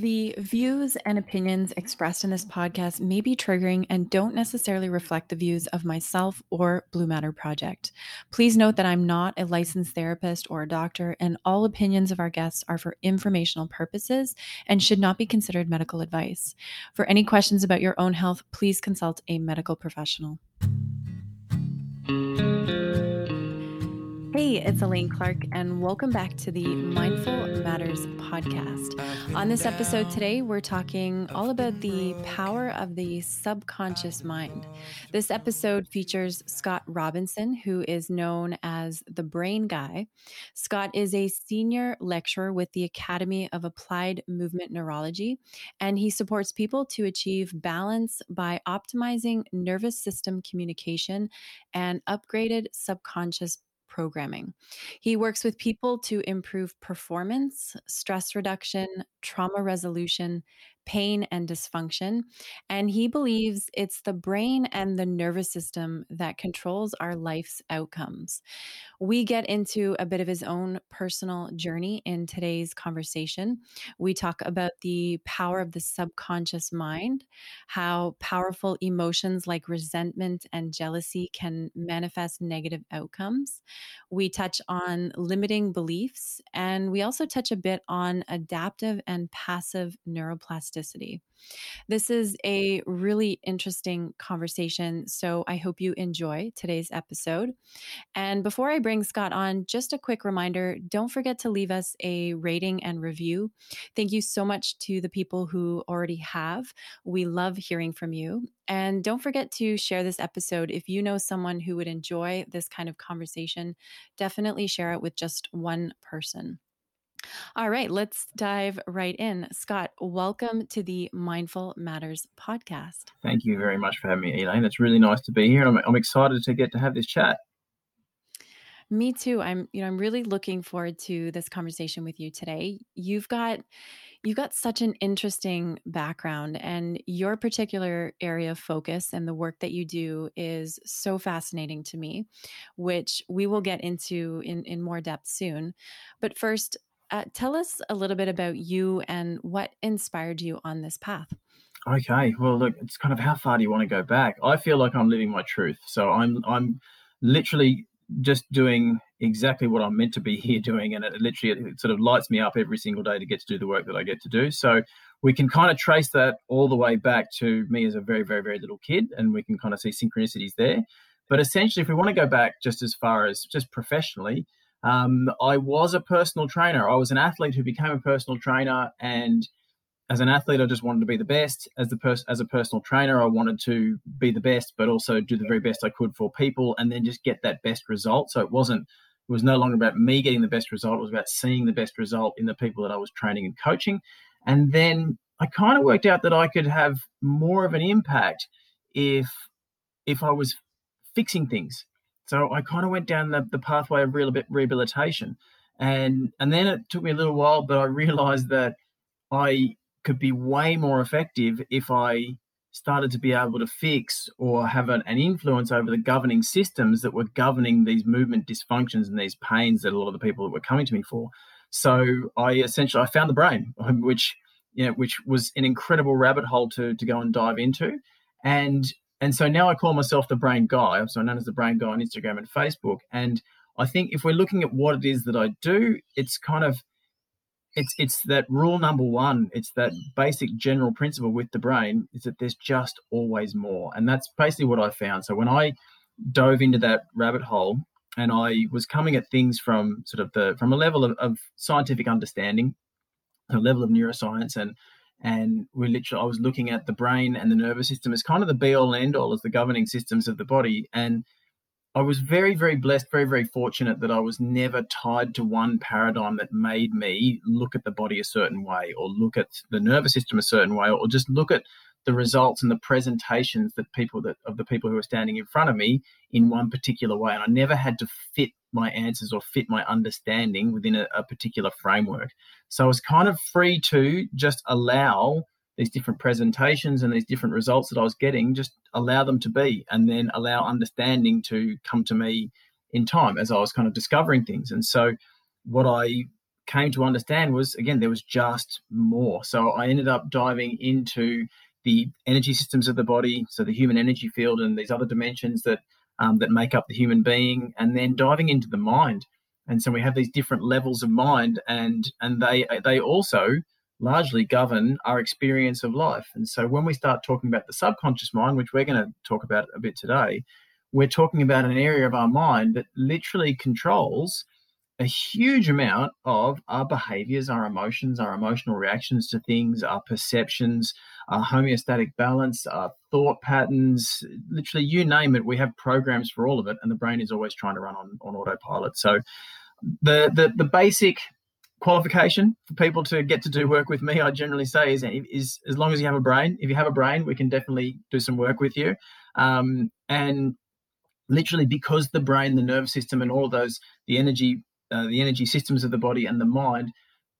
The views and opinions expressed in this podcast may be triggering and don't necessarily reflect the views of myself or Blue Matter Project. Please note that I'm not a licensed therapist or a doctor, and all opinions of our guests are for informational purposes and should not be considered medical advice. For any questions about your own health, please consult a medical professional. Hey, it's Elaine Clark, and welcome back to the Mindful Matters podcast. On this episode today, we're talking all about the power of the subconscious mind. This episode features Scott Robinson, who is known as the Brain Guy. Scott is a senior lecturer with the Academy of Applied Movement Neurology, and he supports people to achieve balance by optimizing nervous system communication and upgraded subconscious programming. He works with people to improve performance, stress reduction, trauma resolution, pain and dysfunction. And he believes it's the brain and the nervous system that controls our life's outcomes. We get into a bit of his own personal journey in today's conversation. We talk about the power of the subconscious mind, how powerful emotions like resentment and jealousy can manifest negative outcomes. We touch on limiting beliefs, and we also touch a bit on adaptive and passive neuroplasticity This is a really interesting conversation. So I hope you enjoy today's episode. And before I bring Scott on, just a quick reminder don't forget to leave us a rating and review. Thank you so much to the people who already have. We love hearing from you. And don't forget to share this episode. If you know someone who would enjoy this kind of conversation, definitely share it with just one person. All right, let's dive right in. Scott, welcome to the Mindful Matters podcast. Thank you very much for having me, Elaine. It's really nice to be here. I'm, I'm excited to get to have this chat. Me too. I'm, you know, I'm really looking forward to this conversation with you today. You've got you've got such an interesting background and your particular area of focus and the work that you do is so fascinating to me, which we will get into in, in more depth soon. But first, uh, tell us a little bit about you and what inspired you on this path. Okay, well, look, it's kind of how far do you want to go back? I feel like I'm living my truth, so I'm I'm literally just doing exactly what I'm meant to be here doing, and it literally it sort of lights me up every single day to get to do the work that I get to do. So we can kind of trace that all the way back to me as a very, very, very little kid, and we can kind of see synchronicities there. But essentially, if we want to go back just as far as just professionally, um, I was a personal trainer. I was an athlete who became a personal trainer, and as an athlete, I just wanted to be the best. As the pers- as a personal trainer, I wanted to be the best, but also do the very best I could for people, and then just get that best result. So it wasn't. It was no longer about me getting the best result. It was about seeing the best result in the people that I was training and coaching. And then I kind of worked out that I could have more of an impact if if I was fixing things so I kind of went down the, the pathway of real rehabilitation. And, and then it took me a little while, but I realized that I could be way more effective if I started to be able to fix or have an, an, influence over the governing systems that were governing these movement dysfunctions and these pains that a lot of the people that were coming to me for. So I essentially I found the brain, which you know, which was an incredible rabbit hole to to go and dive into. And and so now I call myself the brain guy. I'm so known as the brain guy on Instagram and Facebook. And I think if we're looking at what it is that I do, it's kind of it's it's that rule number one. It's that basic general principle with the brain is that there's just always more. And that's basically what I found. So when I dove into that rabbit hole and I was coming at things from sort of the from a level of, of scientific understanding, a level of neuroscience and and we literally I was looking at the brain and the nervous system as kind of the be all end all as the governing systems of the body. And I was very very blessed very very fortunate that I was never tied to one paradigm that made me look at the body a certain way or look at the nervous system a certain way or just look at the results and the presentations that people that of the people who are standing in front of me in one particular way. And I never had to fit my answers or fit my understanding within a, a particular framework. So I was kind of free to just allow these different presentations and these different results that I was getting, just allow them to be, and then allow understanding to come to me in time as I was kind of discovering things. And so, what I came to understand was again there was just more. So I ended up diving into the energy systems of the body, so the human energy field and these other dimensions that um, that make up the human being, and then diving into the mind. And so we have these different levels of mind, and and they they also largely govern our experience of life. And so when we start talking about the subconscious mind, which we're going to talk about a bit today, we're talking about an area of our mind that literally controls a huge amount of our behaviors, our emotions, our emotional reactions to things, our perceptions, our homeostatic balance, our thought patterns, literally you name it, we have programs for all of it, and the brain is always trying to run on, on autopilot. So the, the the basic qualification for people to get to do work with me, I generally say is, is as long as you have a brain. If you have a brain, we can definitely do some work with you. Um, and literally because the brain, the nervous system, and all those the energy uh, the energy systems of the body and the mind,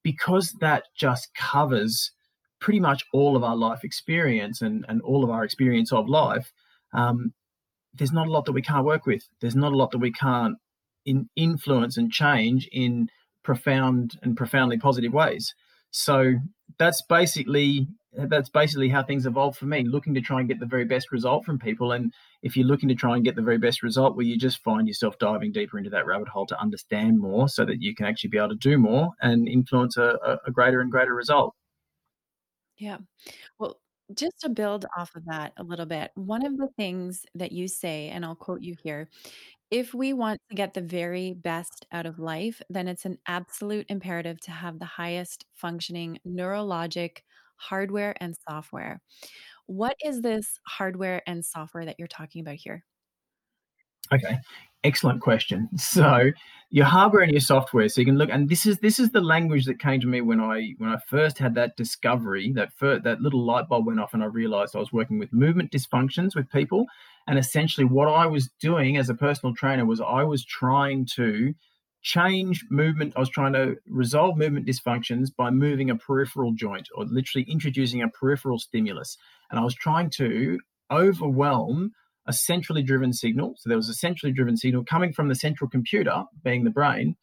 because that just covers pretty much all of our life experience and, and all of our experience of life, um, there's not a lot that we can't work with. There's not a lot that we can't in, influence and change in profound and profoundly positive ways. So that's basically that's basically how things evolve for me looking to try and get the very best result from people. And if you're looking to try and get the very best result well you just find yourself diving deeper into that rabbit hole to understand more so that you can actually be able to do more and influence a, a greater and greater result. Yeah. Well just to build off of that a little bit one of the things that you say and i'll quote you here if we want to get the very best out of life, then it's an absolute imperative to have the highest functioning neurologic hardware and software. What is this hardware and software that you're talking about here? Okay, excellent question. So your hardware and your software. So you can look, and this is this is the language that came to me when I when I first had that discovery. That first, that little light bulb went off, and I realized I was working with movement dysfunctions with people, and essentially what I was doing as a personal trainer was I was trying to change movement. I was trying to resolve movement dysfunctions by moving a peripheral joint or literally introducing a peripheral stimulus. And I was trying to overwhelm a centrally driven signal. So there was a centrally driven signal coming from the central computer, being the brain,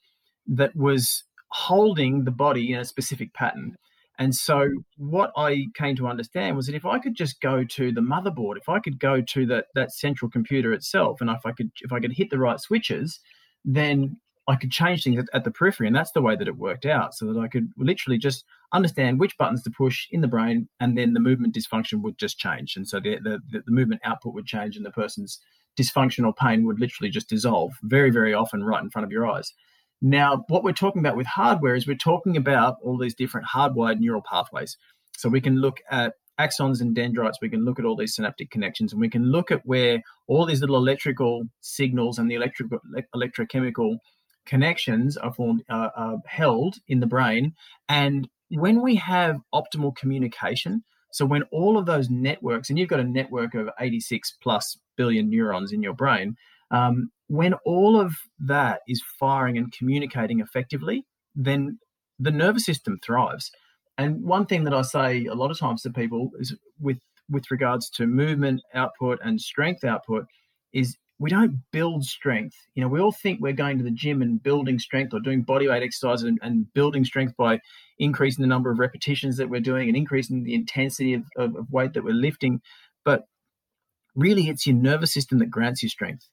that was holding the body in a specific pattern. And so what I came to understand was that if I could just go to the motherboard, if I could go to that that central computer itself, and if I could if I could hit the right switches, then I could change things at, the periphery, and that's the way that it worked out. So that I could literally just understand which buttons to push in the brain, and then the movement dysfunction would just change, and so the the, the movement output would change, and the person's dysfunction or pain would literally just dissolve very very often right in front of your eyes. Now, what we're talking about with hardware is we're talking about all these different hardwired neural pathways. So we can look at axons and dendrites, we can look at all these synaptic connections, and we can look at where all these little electrical signals and the electrical electrochemical connections are formed uh, are held in the brain. And when we have optimal communication so when all of those networks and you've got a network of 86 plus billion neurons in your brain um, when all of that is firing and communicating effectively then the nervous system thrives. And one thing that i say a lot of times to people is with with regards to movement output and strength output is we don't build strength. You know, we all think we're going to the gym and building strength or doing body weight exercises and, and building strength by increasing the number of repetitions that we're doing and increasing the intensity of, of, of weight that we're lifting. But really, it's your nervous system that grants you strength.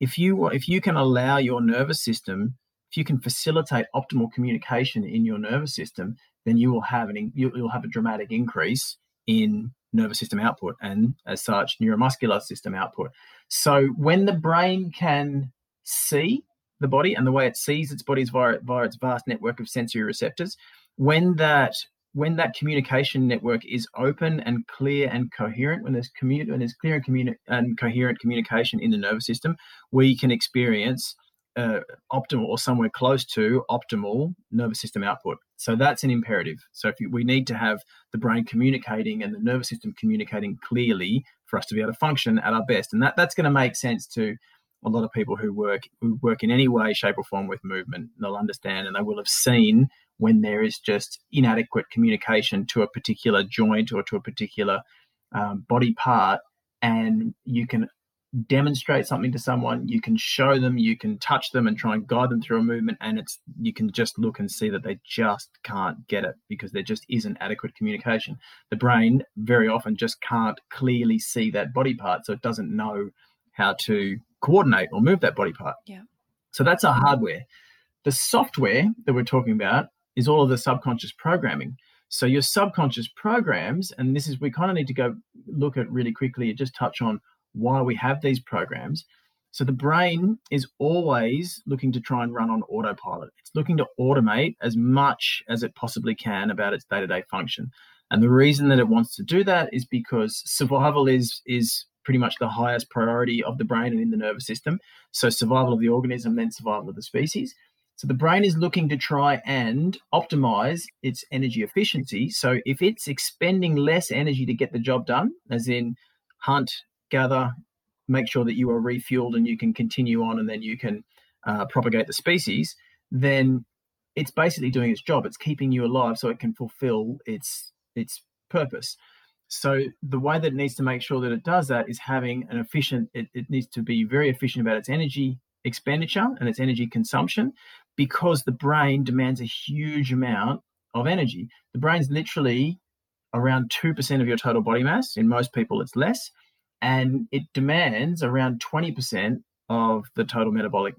If you if you can allow your nervous system, if you can facilitate optimal communication in your nervous system, then you will have an you'll have a dramatic increase in nervous system output and as such neuromuscular system output so when the brain can see the body and the way it sees its body is via, via its vast network of sensory receptors when that when that communication network is open and clear and coherent, when there's commu- when there's clear and, communi- and coherent communication in the nervous system, we can experience uh, optimal or somewhere close to optimal nervous system output. So that's an imperative. So if you, we need to have the brain communicating and the nervous system communicating clearly for us to be able to function at our best, and that that's going to make sense to a lot of people who work who work in any way, shape, or form with movement. They'll understand and they will have seen when there is just inadequate communication to a particular joint or to a particular um, body part, and you can demonstrate something to someone, you can show them, you can touch them and try and guide them through a movement, and it's you can just look and see that they just can't get it because there just isn't adequate communication. The brain very often just can't clearly see that body part, so it doesn't know how to coordinate or move that body part. Yeah. So that's our hardware. The software that we're talking about is all of the subconscious programming. So your subconscious programs, and this is we kind of need to go look at really quickly and just touch on why we have these programs. So the brain is always looking to try and run on autopilot. It's looking to automate as much as it possibly can about its day-to-day function. And the reason that it wants to do that is because survival is is pretty much the highest priority of the brain and in the nervous system. So survival of the organism, then survival of the species. So the brain is looking to try and optimize its energy efficiency. So if it's expending less energy to get the job done, as in hunt, gather, make sure that you are refueled and you can continue on and then you can uh, propagate the species, then it's basically doing its job. It's keeping you alive so it can fulfill its its purpose. So the way that it needs to make sure that it does that is having an efficient. It, it needs to be very efficient about its energy expenditure and its energy consumption, because the brain demands a huge amount of energy. The brain's literally around two percent of your total body mass. In most people, it's less and it demands around 20% of the total metabolic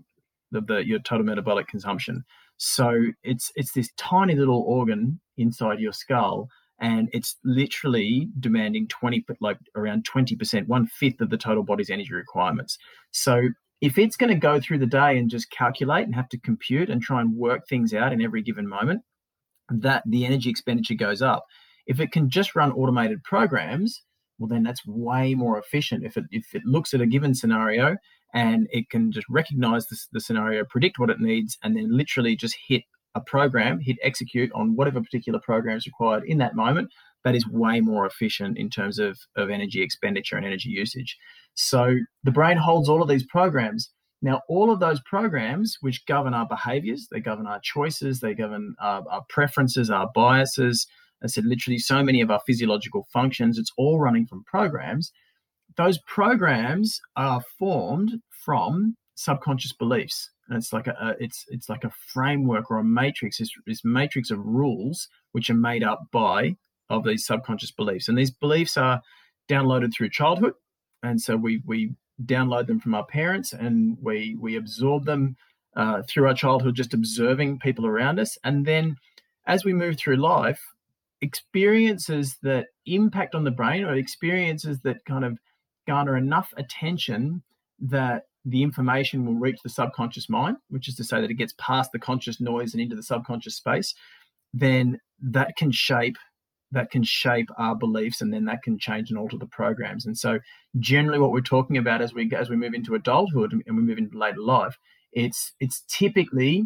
the, the, your total metabolic consumption. So it's it's this tiny little organ inside your skull and it's literally demanding 20 like around 20% one fifth of the total body's energy requirements. So if it's going to go through the day and just calculate and have to compute and try and work things out in every given moment that the energy expenditure goes up. If it can just run automated programs well then that's way more efficient. If it if it looks at a given scenario and it can just recognize the, the scenario predict what it needs and then literally just hit a program hit execute on whatever particular program is required in that moment that is way more efficient in terms of, of energy expenditure and energy usage. So the brain holds all of these programs. Now all of those programs which govern our behaviors they govern our choices they govern our, our preferences our biases I said literally so many of our physiological functions, it's all running from programs. Those programs are formed from subconscious beliefs. And it's like a, it's it's like a framework or a matrix, this, this matrix of rules which are made up by of these subconscious beliefs. And these beliefs are downloaded through childhood. And so we we download them from our parents and we we absorb them uh, through our childhood, just observing people around us. And then as we move through life, experiences that impact on the brain or experiences that kind of garner enough attention that the information will reach the subconscious mind, which is to say that it gets past the conscious noise and into the subconscious space, then that can shape that can shape our beliefs and then that can change and alter the programs. And so generally what we're talking about as we as we move into adulthood and we move into later life, it's it's typically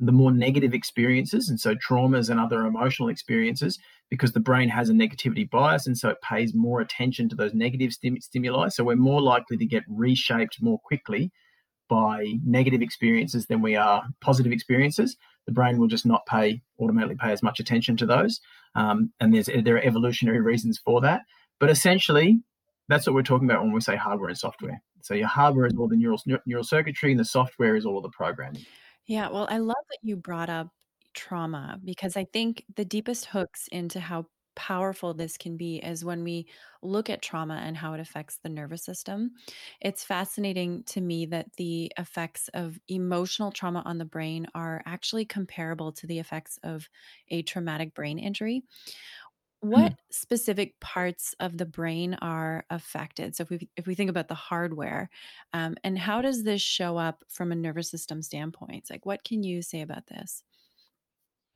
the more negative experiences, and so traumas and other emotional experiences, because the brain has a negativity bias, and so it pays more attention to those negative stim- stimuli. So we're more likely to get reshaped more quickly by negative experiences than we are positive experiences. The brain will just not pay automatically pay as much attention to those, um, and there's there are evolutionary reasons for that. But essentially, that's what we're talking about when we say hardware and software. So your hardware is all the neural neural circuitry, and the software is all the programming. Yeah, well, I love that you brought up trauma because I think the deepest hooks into how powerful this can be is when we look at trauma and how it affects the nervous system. It's fascinating to me that the effects of emotional trauma on the brain are actually comparable to the effects of a traumatic brain injury. Hmm. What specific parts of the brain are affected? So if we if we think about the hardware, um, and how does this show up from a nervous system standpoint? Like, what can you say about this?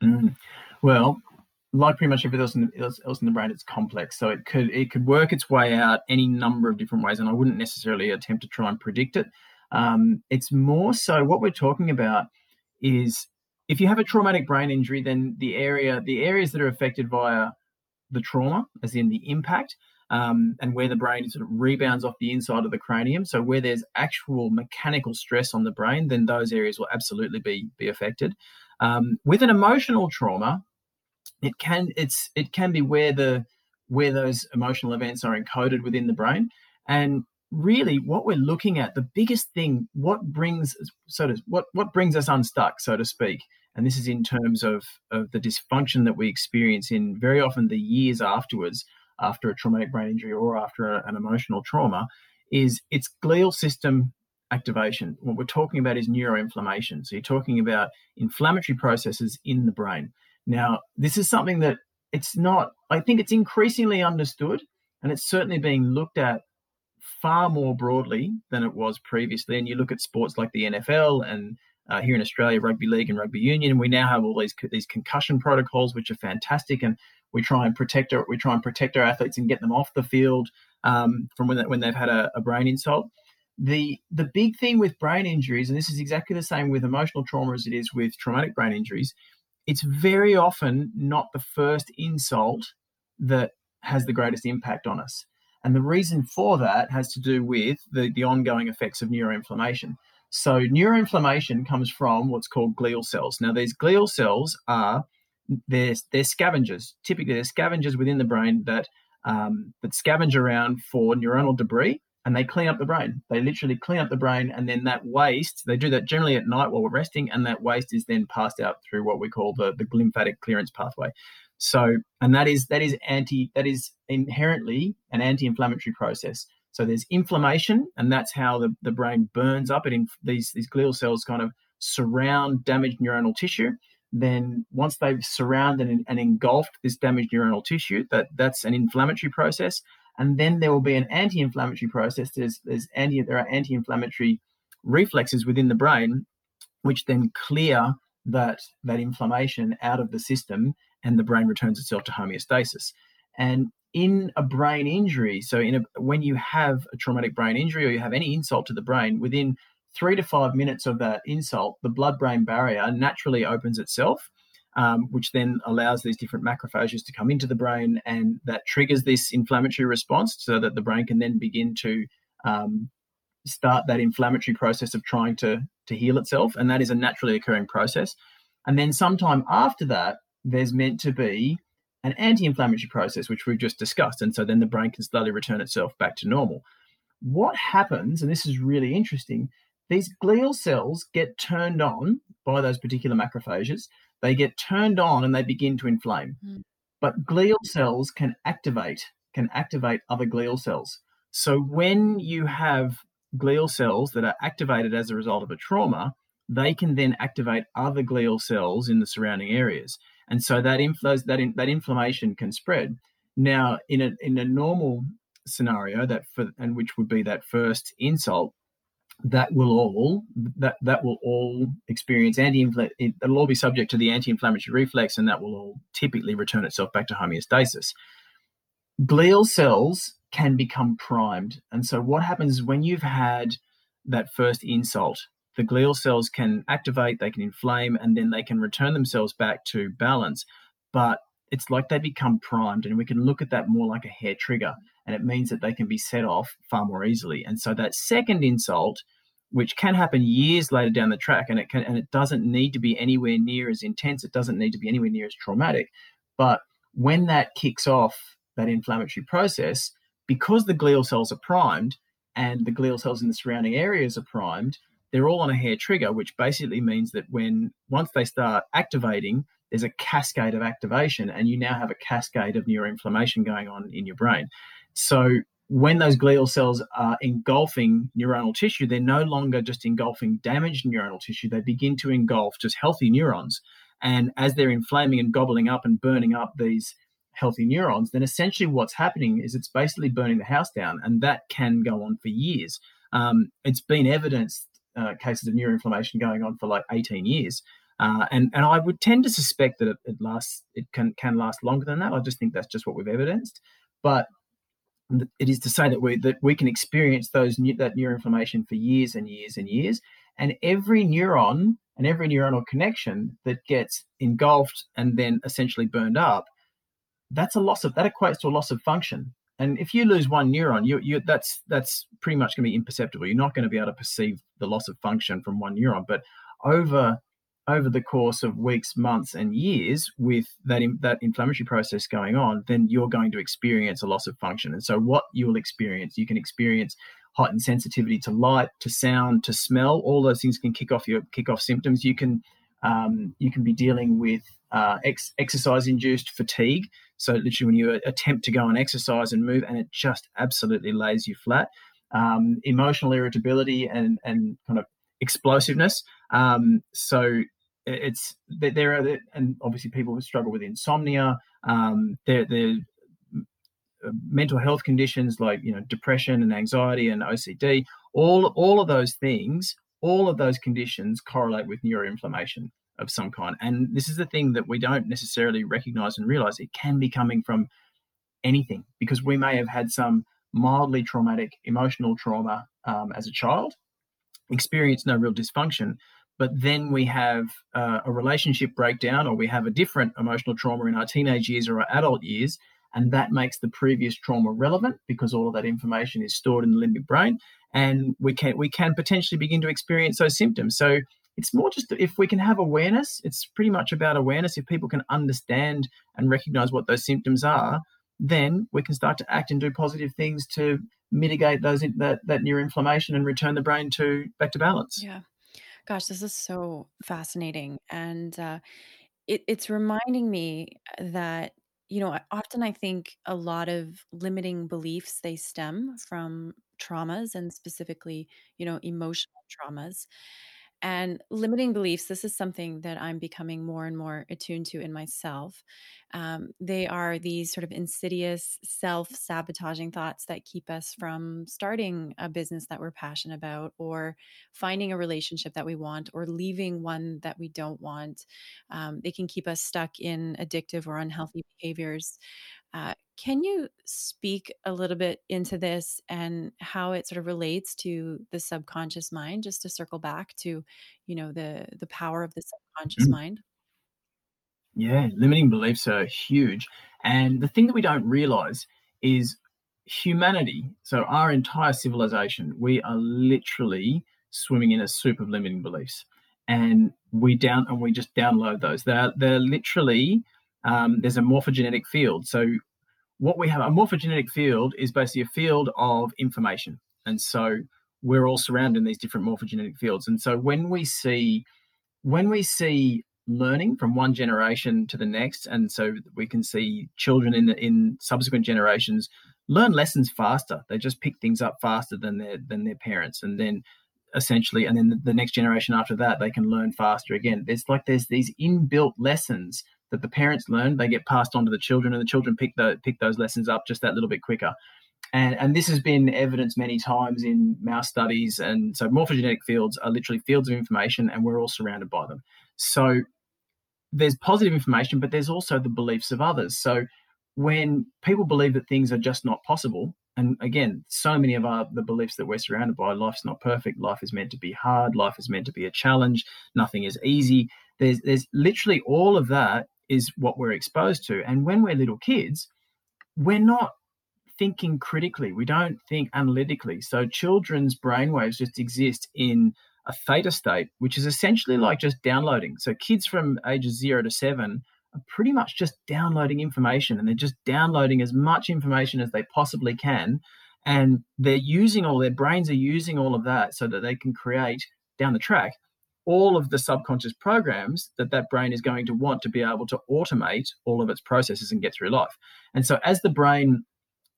Mm. Well, like pretty much everything else in, the, else in the brain, it's complex. So it could it could work its way out any number of different ways, and I wouldn't necessarily attempt to try and predict it. Um, it's more so what we're talking about is if you have a traumatic brain injury, then the area the areas that are affected via the trauma, as in the impact, um, and where the brain sort of rebounds off the inside of the cranium. So where there's actual mechanical stress on the brain, then those areas will absolutely be be affected. Um, with an emotional trauma, it can it's it can be where the where those emotional events are encoded within the brain, and really what we're looking at, the biggest thing, what brings so to what what brings us unstuck, so to speak, and this is in terms of of the dysfunction that we experience in very often the years afterwards, after a traumatic brain injury or after a, an emotional trauma, is its glial system activation. What we're talking about is neuroinflammation. So you're talking about inflammatory processes in the brain. Now, this is something that it's not, I think it's increasingly understood and it's certainly being looked at far more broadly than it was previously. And you look at sports like the NFL and uh, here in Australia, rugby league and rugby union, we now have all these these concussion protocols, which are fantastic, and we try and protect our we try and protect our athletes and get them off the field um, from when, when they've had a, a brain insult the the big thing with brain injuries, and this is exactly the same with emotional trauma as it is with traumatic brain injuries, it's very often not the first insult that has the greatest impact on us. And the reason for that has to do with the, the ongoing effects of neuroinflammation. So neuroinflammation comes from what's called glial cells. Now, these glial cells are they're, they're scavengers. Typically, they're scavengers within the brain that um, that scavenge around for neuronal debris and they clean up the brain. They literally clean up the brain, and then that waste, they do that generally at night while we're resting, and that waste is then passed out through what we call the, the lymphatic clearance pathway. So, and that is that is anti that is inherently an anti-inflammatory process. So there's inflammation, and that's how the, the brain burns up. It these these glial cells kind of surround damaged neuronal tissue. Then once they've surrounded and, and engulfed this damaged neuronal tissue, that that's an inflammatory process and then there will be an anti-inflammatory process. There's there's anti there are anti-inflammatory reflexes within the brain, which then clear that that inflammation out of the system, and the brain returns itself to homeostasis. And in a brain injury, so in a, when you have a traumatic brain injury or you have any insult to the brain, within three to five minutes of that insult, the blood-brain barrier naturally opens itself um, which then allows these different macrophages to come into the brain, and that triggers this inflammatory response, so that the brain can then begin to um, start that inflammatory process of trying to to heal itself, and that is a naturally occurring process. And then sometime after that, there's meant to be an anti-inflammatory process, which we've just discussed, and so then the brain can slowly return itself back to normal. What happens, and this is really interesting, these glial cells get turned on by those particular macrophages they get turned on and they begin to inflame. Mm. But glial cells can activate, can activate other glial cells. So when you have glial cells that are activated as a result of a trauma, they can then activate other glial cells in the surrounding areas. And so that inflows that in, that inflammation can spread. Now, in a in a normal scenario, that for and which would be that first insult, that will all that that will all experience anti it'll all be subject to the anti-inflammatory reflex and that will all typically return itself back to homeostasis glial cells can become primed and so what happens when you've had that first insult the glial cells can activate they can inflame and then they can return themselves back to balance. But it's like they become primed and we can look at that more like a hair trigger and it means that they can be set off far more easily. And so that second insult which can happen years later down the track and it can and it doesn't need to be anywhere near as intense it doesn't need to be anywhere near as traumatic but when that kicks off that inflammatory process because the glial cells are primed and the glial cells in the surrounding areas are primed they're all on a hair trigger which basically means that when once they start activating there's a cascade of activation and you now have a cascade of neuroinflammation going on in your brain so when those glial cells are engulfing neuronal tissue, they're no longer just engulfing damaged neuronal tissue. They begin to engulf just healthy neurons. And as they're inflaming and gobbling up and burning up these healthy neurons, then essentially what's happening is it's basically burning the house down. And that can go on for years. Um, it's been evidenced uh, cases of neuroinflammation going on for like 18 years. Uh, and and I would tend to suspect that it, it lasts it can can last longer than that. I just think that's just what we've evidenced. But it is to say that we that we can experience those that neuroinflammation for years and years and years, and every neuron and every neuronal connection that gets engulfed and then essentially burned up, that's a loss of that equates to a loss of function. And if you lose one neuron, you, you that's that's pretty much going to be imperceptible. You're not going to be able to perceive the loss of function from one neuron. But over over the course of weeks, months, and years with that that inflammatory process going on, then you're going to experience a loss of function. And so, what you'll experience, you can experience heightened sensitivity to light, to sound, to smell. All those things can kick off your kick off symptoms. You can um, you can be dealing with uh, ex- exercise induced fatigue. So literally, when you attempt to go and exercise and move, and it just absolutely lays you flat. Um, emotional irritability and and kind of explosiveness. Um, so it's there are and obviously people who struggle with insomnia. Um, there uh, mental health conditions like you know depression and anxiety and OCD. All all of those things, all of those conditions correlate with neuroinflammation of some kind. And this is the thing that we don't necessarily recognize and realize. It can be coming from anything because we may have had some mildly traumatic emotional trauma um, as a child, experienced no real dysfunction, but then we have uh, a relationship breakdown or we have a different emotional trauma in our teenage years or our adult years and that makes the previous trauma relevant because all of that information is stored in the limbic brain and we can we can potentially begin to experience those symptoms so it's more just if we can have awareness it's pretty much about awareness if people can understand and recognize what those symptoms are then we can start to act and do positive things to mitigate those that that neuroinflammation and return the brain to back to balance yeah Gosh, this is so fascinating. And uh, it, it's reminding me that, you know, often I think a lot of limiting beliefs, they stem from traumas and specifically, you know, emotional traumas. And limiting beliefs, this is something that I'm becoming more and more attuned to in myself. Um, they are these sort of insidious, self sabotaging thoughts that keep us from starting a business that we're passionate about, or finding a relationship that we want, or leaving one that we don't want. Um, they can keep us stuck in addictive or unhealthy behaviors. Uh, can you speak a little bit into this and how it sort of relates to the subconscious mind? Just to circle back to, you know, the the power of the subconscious mm. mind. Yeah, limiting beliefs are huge, and the thing that we don't realize is humanity. So our entire civilization, we are literally swimming in a soup of limiting beliefs, and we down and we just download those. They're they're literally um, there's a morphogenetic field. So what we have, a morphogenetic field is basically a field of information. And so we're all surrounded in these different morphogenetic fields. And so when we see when we see learning from one generation to the next, and so we can see children in the, in subsequent generations learn lessons faster. They just pick things up faster than their than their parents, and then essentially, and then the, next generation after that, they can learn faster again. There's like there's these inbuilt lessons that the parents learn, they get passed on to the children, and the children pick the pick those lessons up just that little bit quicker. And, and this has been evidenced many times in mouse studies. And so morphogenetic fields are literally fields of information, and we're all surrounded by them. So there's positive information, but there's also the beliefs of others. So when people believe that things are just not possible, and again, so many of our the beliefs that we're surrounded by, life's not perfect, life is meant to be hard, life is meant to be a challenge, nothing is easy. There's there's literally all of that is what we're exposed to. And when we're little kids, we're not thinking critically. We don't think analytically. So children's brainwaves just exist in a theta state, which is essentially like just downloading. So kids from ages zero to seven are pretty much just downloading information and they're just downloading as much information as they possibly can. And they're using all their brains are using all of that so that they can create down the track all of the subconscious programs that that brain is going to want to be able to automate all of its processes and get through life. And so as the brain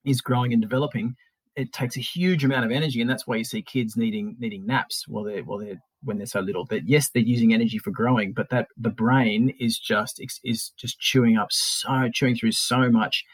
is growing and developing, it takes a huge amount of energy, and that's why you see kids needing needing naps while they're while they're when they're so little. That yes, they're using energy for growing, but that the brain is just is just chewing up so chewing through so much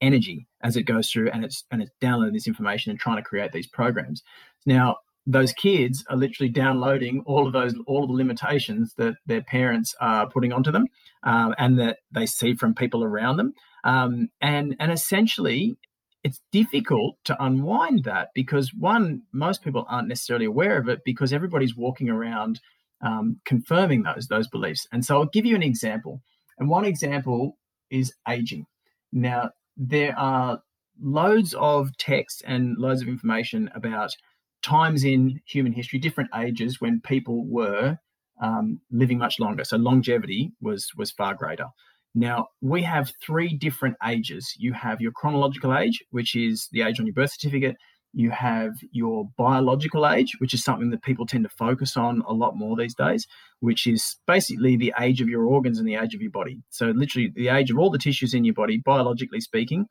energy as it goes through, and it's and it's downloading this information and trying to create these programs. Now, those kids are literally downloading all of those all of the limitations that their parents are putting onto them um, and that they see from people around them um, and and essentially it's difficult to unwind that because one most people aren't necessarily aware of it because everybody's walking around um, confirming those those beliefs and so i'll give you an example and one example is aging now there are loads of text and loads of information about times in human history, different ages when people were um, living much longer. So longevity was was far greater. Now we have three different ages. You have your chronological age, which is the age on your birth certificate. you have your biological age, which is something that people tend to focus on a lot more these days, which is basically the age of your organs and the age of your body. So, literally, the age of all the tissues in your body, biologically speaking.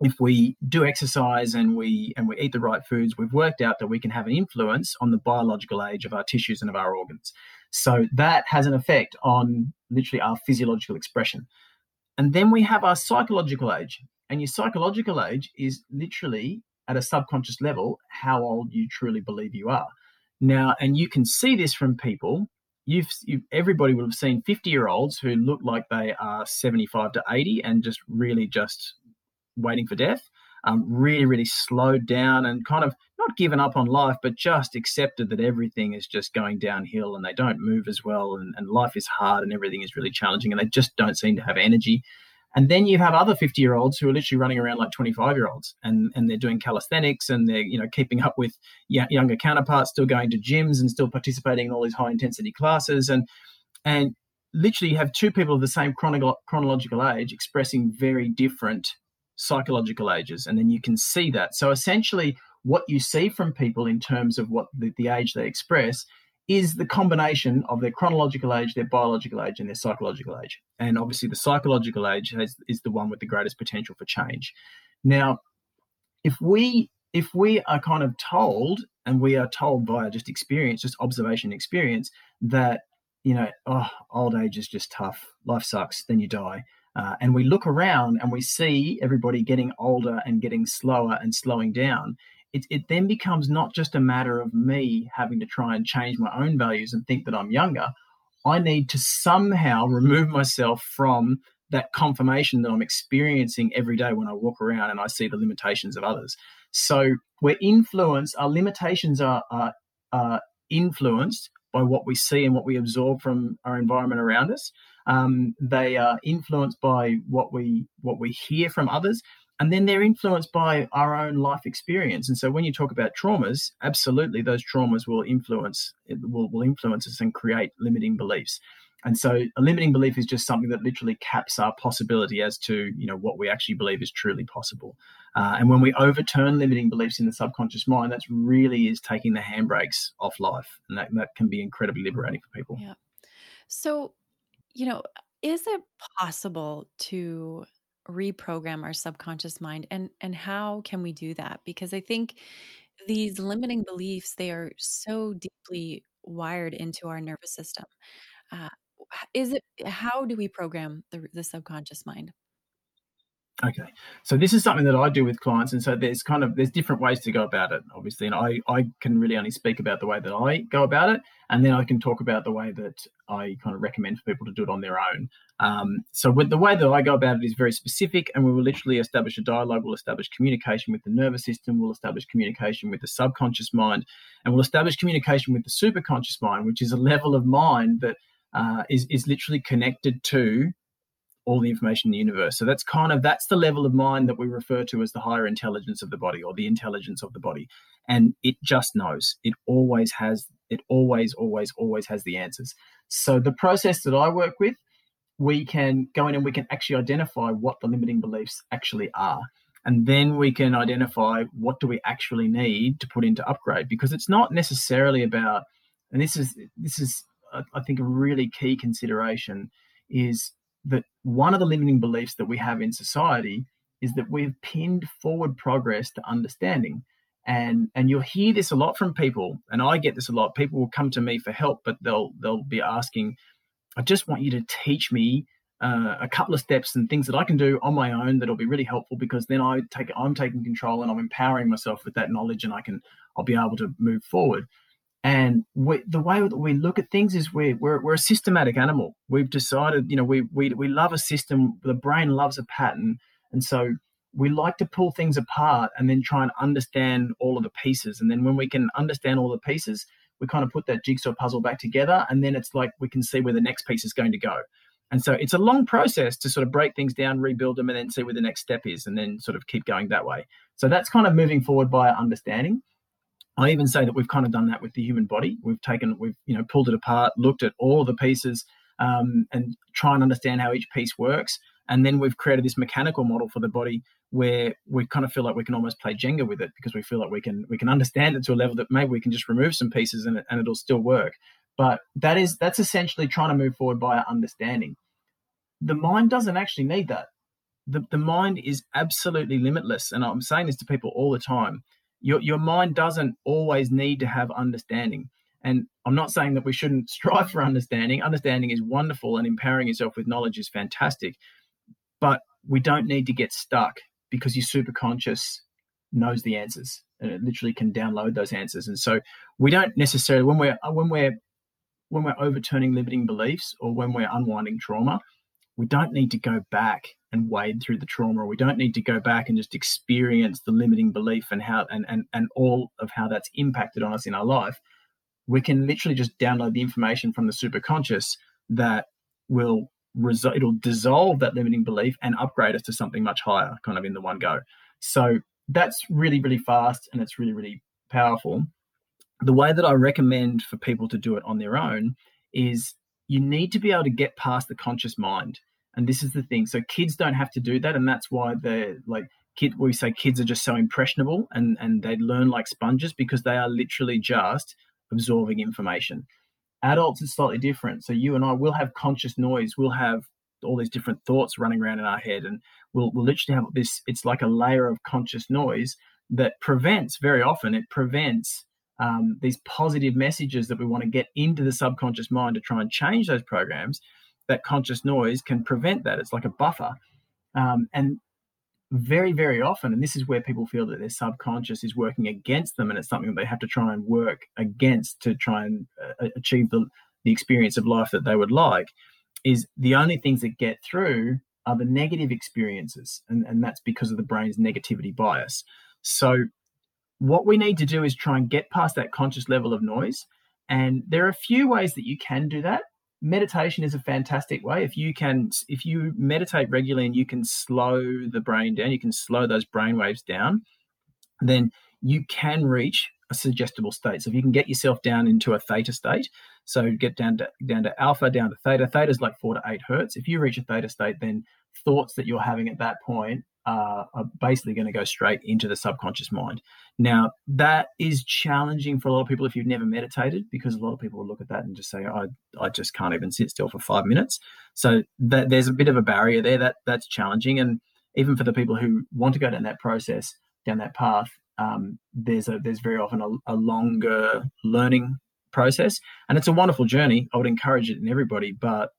If we do exercise and we and we eat the right foods, we've worked out that we can have an influence on the biological age of our tissues and of our organs. So that has an effect on literally our physiological expression. And then we have our psychological age. And your psychological age is literally at a subconscious level how old you truly believe you are. Now, and you can see this from people. You've, you've everybody would have seen 50 year olds who look like they are 75 to 80 and just really just waiting for death. Um, really, really slowed down and kind of not given up on life, but just accepted that everything is just going downhill and they don't move as well and, and life is hard and everything is really challenging and they just don't seem to have energy and then you have other 50 year olds who are literally running around like 25 year olds and, and they're doing calisthenics and they're, you know, keeping up with younger counterparts, still going to gyms and still participating in all these high intensity classes. And, and literally you have two people of the same chronolo- chronological age expressing very different psychological ages. And then you can see that. So essentially what you see from people in terms of what the, the age they express is the combination of their chronological age, their biological age, and their psychological age. And obviously, the psychological age has, is the one with the greatest potential for change. Now, if we if we are kind of told, and we are told via just experience, just observation experience, that you know, oh, old age is just tough, life sucks, then you die. Uh, and we look around and we see everybody getting older and getting slower and slowing down it, it then becomes not just a matter of me having to try and change my own values and think that I'm younger. I need to somehow remove myself from that confirmation that I'm experiencing every day when I walk around and I see the limitations of others. So we're influenced, our limitations are, are, are influenced by what we see and what we absorb from our environment around us. Um, they are influenced by what we what we hear from others and then they're influenced by our own life experience. And so when you talk about traumas absolutely those traumas will influence will, will influence us and create limiting beliefs. And so a limiting belief is just something that literally caps our possibility as to you know what we actually believe is truly possible. Uh, and when we overturn limiting beliefs in the subconscious mind that's really is taking the handbrakes off life and that, that can be incredibly liberating for people. Yeah. So you know is it possible to reprogram our subconscious mind and and how can we do that? Because i think these limiting beliefs they are so deeply wired into our nervous system. Uh, is it how do we program the, the subconscious mind Okay, so this is something that I do with clients, and so there's kind of there's different ways to go about it, obviously, and I I can really only speak about the way that I go about it, and then I can talk about the way that I kind of recommend for people to do it on their own. Um, so with the way that I go about it is very specific, and we will literally establish a dialogue. We'll establish communication with the nervous system. We'll establish communication with the subconscious mind, and we'll establish communication with the superconscious mind, which is a level of mind that uh, is is literally connected to all the information in the universe. So that's kind of that's the level of mind that we refer to as the higher intelligence of the body or the intelligence of the body. And it just knows. It always has it always always always has the answers. So the process that I work with, we can go in and we can actually identify what the limiting beliefs actually are. And then we can identify what do we actually need to put into upgrade because it's not necessarily about and this is this is I think a really key consideration is that one of the limiting beliefs that we have in society is that we've pinned forward progress to understanding. And and you'll hear this a lot from people, and I get this a lot. People will come to me for help, but they'll they'll be asking, I just want you to teach me uh, a couple of steps and things that I can do on my own that'll be really helpful because then I take I'm taking control and I'm empowering myself with that knowledge and I can I'll be able to move forward. And we, the way that we look at things is we're, we're, we're a systematic animal. We've decided, you know, we, we, we love a system, the brain loves a pattern. And so we like to pull things apart and then try and understand all of the pieces. And then when we can understand all the pieces, we kind of put that jigsaw puzzle back together. And then it's like we can see where the next piece is going to go. And so it's a long process to sort of break things down, rebuild them, and then see where the next step is, and then sort of keep going that way. So that's kind of moving forward by understanding. I even say that we've kind of done that with the human body. We've taken, we've you know pulled it apart, looked at all the pieces, um, and try and understand how each piece works. And then we've created this mechanical model for the body where we kind of feel like we can almost play Jenga with it because we feel like we can we can understand it to a level that maybe we can just remove some pieces and, it, and it'll still work. But that is that's essentially trying to move forward by understanding. The mind doesn't actually need that. The, the mind is absolutely limitless. And I'm saying this to people all the time. Your, your mind doesn't always need to have understanding. And I'm not saying that we shouldn't strive for understanding. Understanding is wonderful and empowering yourself with knowledge is fantastic. But we don't need to get stuck because your superconscious knows the answers and it literally can download those answers. And so we don't necessarily when we're uh, when we're when we're overturning limiting beliefs or when we're unwinding trauma, we don't need to go back and wade through the trauma. We don't need to go back and just experience the limiting belief and how and and, and all of how that's impacted on us in our life. We can literally just download the information from the superconscious that will result it'll dissolve that limiting belief and upgrade us to something much higher kind of in the one go. So that's really really fast and it's really really powerful. The way that i recommend for people to do it on their own is you need to be able to get past the conscious mind and this is the thing so kids don't have to do that and that's why they're like kid we say kids are just so impressionable and and they learn like sponges because they are literally just absorbing information. Adults is slightly different. So you and I will have conscious noise. We'll have all these different thoughts running around in our head, and we'll we'll literally have this. It's like a layer of conscious noise that prevents very often. It prevents um, these positive messages that we want to get into the subconscious mind to try and change those programs. That conscious noise can prevent that. It's like a buffer, um, and very, very often, and this is where people feel that their subconscious is working against them, and it's something that they have to try and work against to try and uh, achieve the, the experience of life that they would like, is the only things that get through are the negative experiences, and, and that's because of the brain's negativity bias. So, what we need to do is try and get past that conscious level of noise. And there are a few ways that you can do that meditation is a fantastic way. If you can if you meditate regularly and you can slow the brain down you can slow those brain waves down then you can reach a suggestible state. So if you can get yourself down into a theta state so get down to down to alpha down to theta. Theta is like four to eight hertz. If you reach a theta state then thoughts that you're having at that point are basically going to go straight into the subconscious mind. Now, that is challenging for a lot of people if you've never meditated, because a lot of people will look at that and just say, I, I just can't even sit still for five minutes. So that, there's a bit of a barrier there that that's challenging. And even for the people who want to go down that process, down that path, um, there's a there's very often a, a longer learning process, and it's a wonderful journey. I would encourage it in everybody, but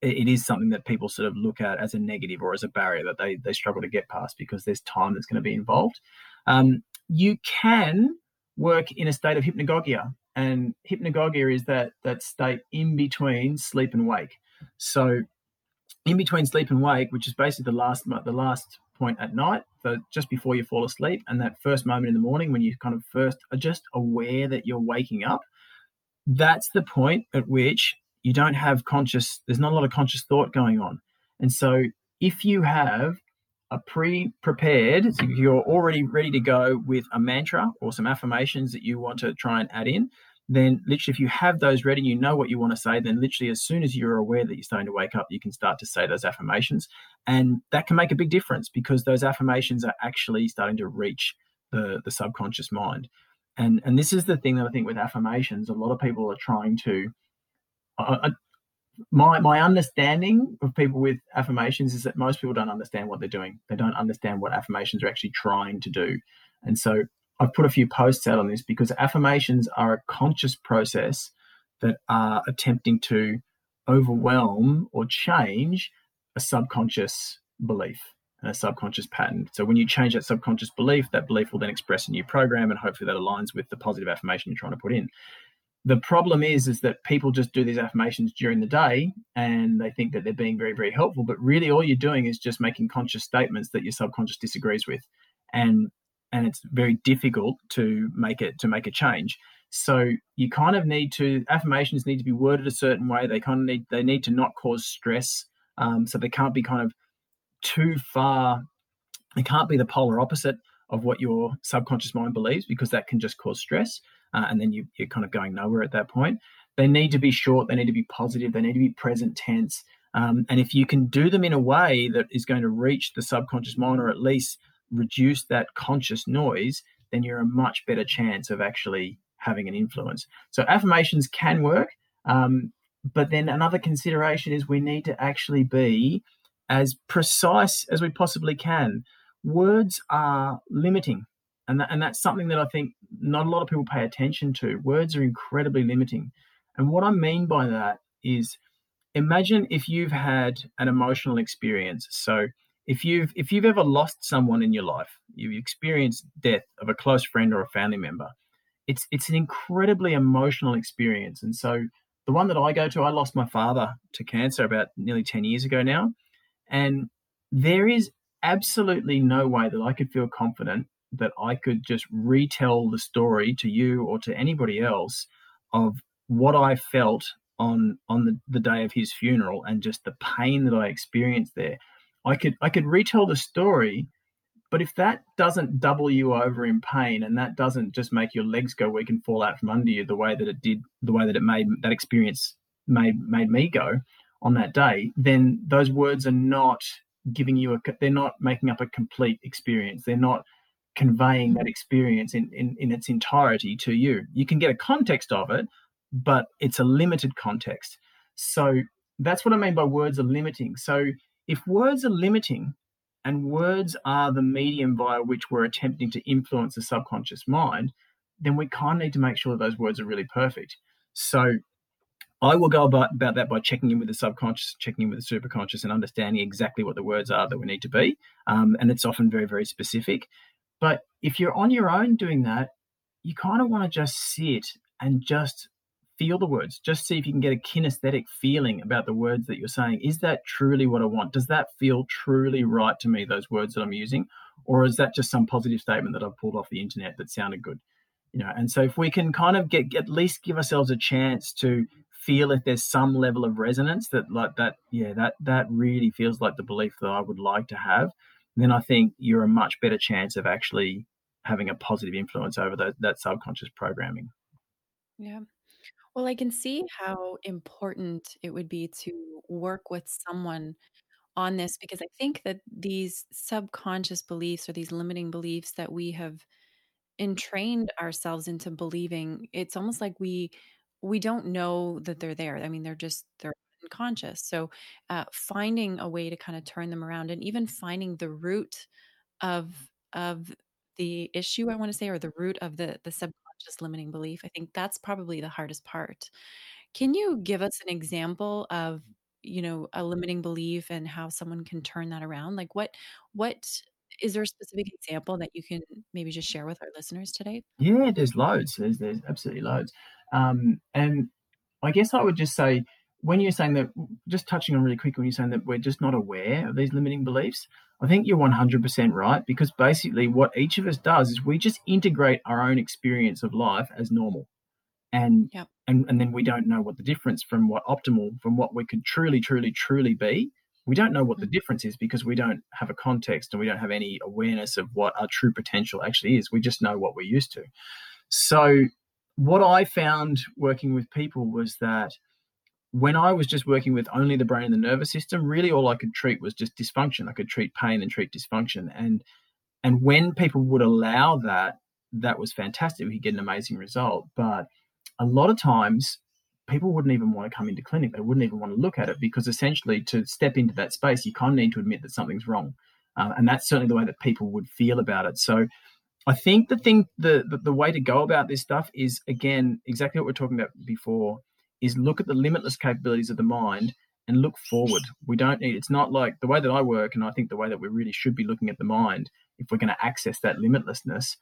it is something that people sort of look at as a negative or as a barrier that they they struggle to get past because there's time that's going to be involved. Um, you can work in a state of hypnagogia, and hypnagogia is that that state in between sleep and wake. So, in between sleep and wake, which is basically the last the last point at night, so just before you fall asleep, and that first moment in the morning when you kind of first are just aware that you're waking up. That's the point at which you don't have conscious there's not a lot of conscious thought going on. And so if you have a pre-prepared so you're already ready to go with a mantra or some affirmations that you want to try and add in then literally if you have those ready and you know what you want to say then literally as soon as you're aware that you're starting to wake up you can start to say those affirmations. And that can make a big difference because those affirmations are actually starting to reach the the subconscious mind. And and this is the thing that i think with affirmations a lot of people are trying to My my understanding of people with affirmations is that most people don't understand what they're doing. They don't understand what affirmations are actually trying to do, and so I've put a few posts out on this because affirmations are a conscious process that are attempting to overwhelm or change a subconscious belief and a subconscious pattern. So when you change that subconscious belief, that belief will then express a new program, and hopefully that aligns with the positive affirmation you're trying to put in the problem is is that people just do these affirmations during the day and they think that they're being very very helpful but really all you're doing is just making conscious statements that your subconscious disagrees with. And and it's very difficult to make it to make a change. So you kind of need to affirmations need to be worded a certain way. They kind of need they need to not cause stress. Um, so they can't be kind of too far they can't be the polar opposite of what your subconscious mind believes because that can just cause stress uh, and then you, you're kind of going nowhere at that point. They need to be short, they need to be positive, they need to be present tense. Um, and if you can do them in a way that is going to reach the subconscious mind or at least reduce that conscious noise, then you're a much better chance of actually having an influence. So affirmations can work. Um, but then another consideration is we need to actually be as precise as we possibly can. Words are limiting. And, that, and that's something that I think not a lot of people pay attention to. Words are incredibly limiting. And what I mean by that is imagine if you've had an emotional experience. So if you've if you've ever lost someone in your life, you've experienced death of a close friend or a family member, it's it's an incredibly emotional experience. And so the one that I go to, I lost my father to cancer about nearly 10 years ago now. And there is absolutely no way that I could feel confident that I could just retell the story to you or to anybody else of what I felt on on the, the day of his funeral and just the pain that I experienced there. I could I could retell the story, but if that doesn't double you over in pain and that doesn't just make your legs go weak and fall out from under you the way that it did, the way that it made that experience made made me go on that day, then those words are not giving you a they're not making up a complete experience. They're not conveying that experience in, in, in its entirety to you. You can get a context of it, but it's a limited context. So that's what I mean by words are limiting. So if words are limiting and words are the medium via which we're attempting to influence the subconscious mind, then we kind of need to make sure those words are really perfect. So I will go about, about that by checking in with the subconscious, checking in with the superconscious, and understanding exactly what the words are that we need to be. Um, and it's often very, very specific. But if you're on your own doing that, you kind of want to just sit and just feel the words. Just see if you can get a kinesthetic feeling about the words that you're saying. Is that truly what I want? Does that feel truly right to me, those words that I'm using? Or is that just some positive statement that I've pulled off the internet that sounded good? You know, and so if we can kind of get at least give ourselves a chance to feel if there's some level of resonance that like that, yeah, that that really feels like the belief that I would like to have, then I think you're a much better chance of actually having a positive influence over that, that subconscious programming. Yeah. Well, I can see how important it would be to work with someone on this because I think that these subconscious beliefs or these limiting beliefs that we have entrained ourselves into believing, it's almost like we we don't know that they're there. I mean, they're just they're unconscious. So, uh, finding a way to kind of turn them around and even finding the root of of the issue, I want to say, or the root of the the subconscious limiting belief. I think that's probably the hardest part. Can you give us an example of, you know, a limiting belief and how someone can turn that around? Like what what is there a specific example that you can maybe just share with our listeners today? Yeah, there's loads. There's there's absolutely loads. Um, and I guess I would just say when you're saying that, just touching on really quick, when you're saying that we're just not aware of these limiting beliefs, I think you're 100% right because basically what each of us does is we just integrate our own experience of life as normal. And, yep. and and then we don't know what the difference from what optimal from what we could truly truly truly be we don't know what the mm-hmm. difference is because we don't have a context and we don't have any awareness of what our true potential actually is we just know what we're used to so what i found working with people was that when I was just working with only the brain and the nervous system, really all I could treat was just dysfunction. I could treat pain and treat dysfunction. And and when people would allow that, that was fantastic. We could get an amazing result. But a lot of times people wouldn't even want to come into clinic. They wouldn't even want to look at it because essentially to step into that space, you kind of need to admit that something's wrong. Uh, and that's certainly the way that people would feel about it. So I think the thing, the, the, the way to go about this stuff is again exactly what we're talking about before is look at the limitless capabilities of the mind and look forward. We don't need, it's not like the way that I work, and I think the way that we really should be looking at the mind, if we're going to access that limitlessness,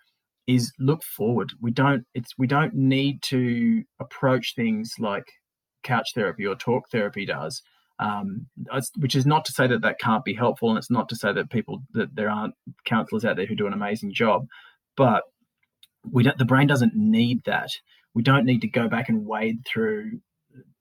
is look forward. We don't, it's, we don't need to approach things like couch therapy or talk therapy does. Um, which is not to say that that can't be helpful, and it's not to say that people that there aren't counselors out there who do an amazing job, but we don't. The brain doesn't need that. We don't need to go back and wade through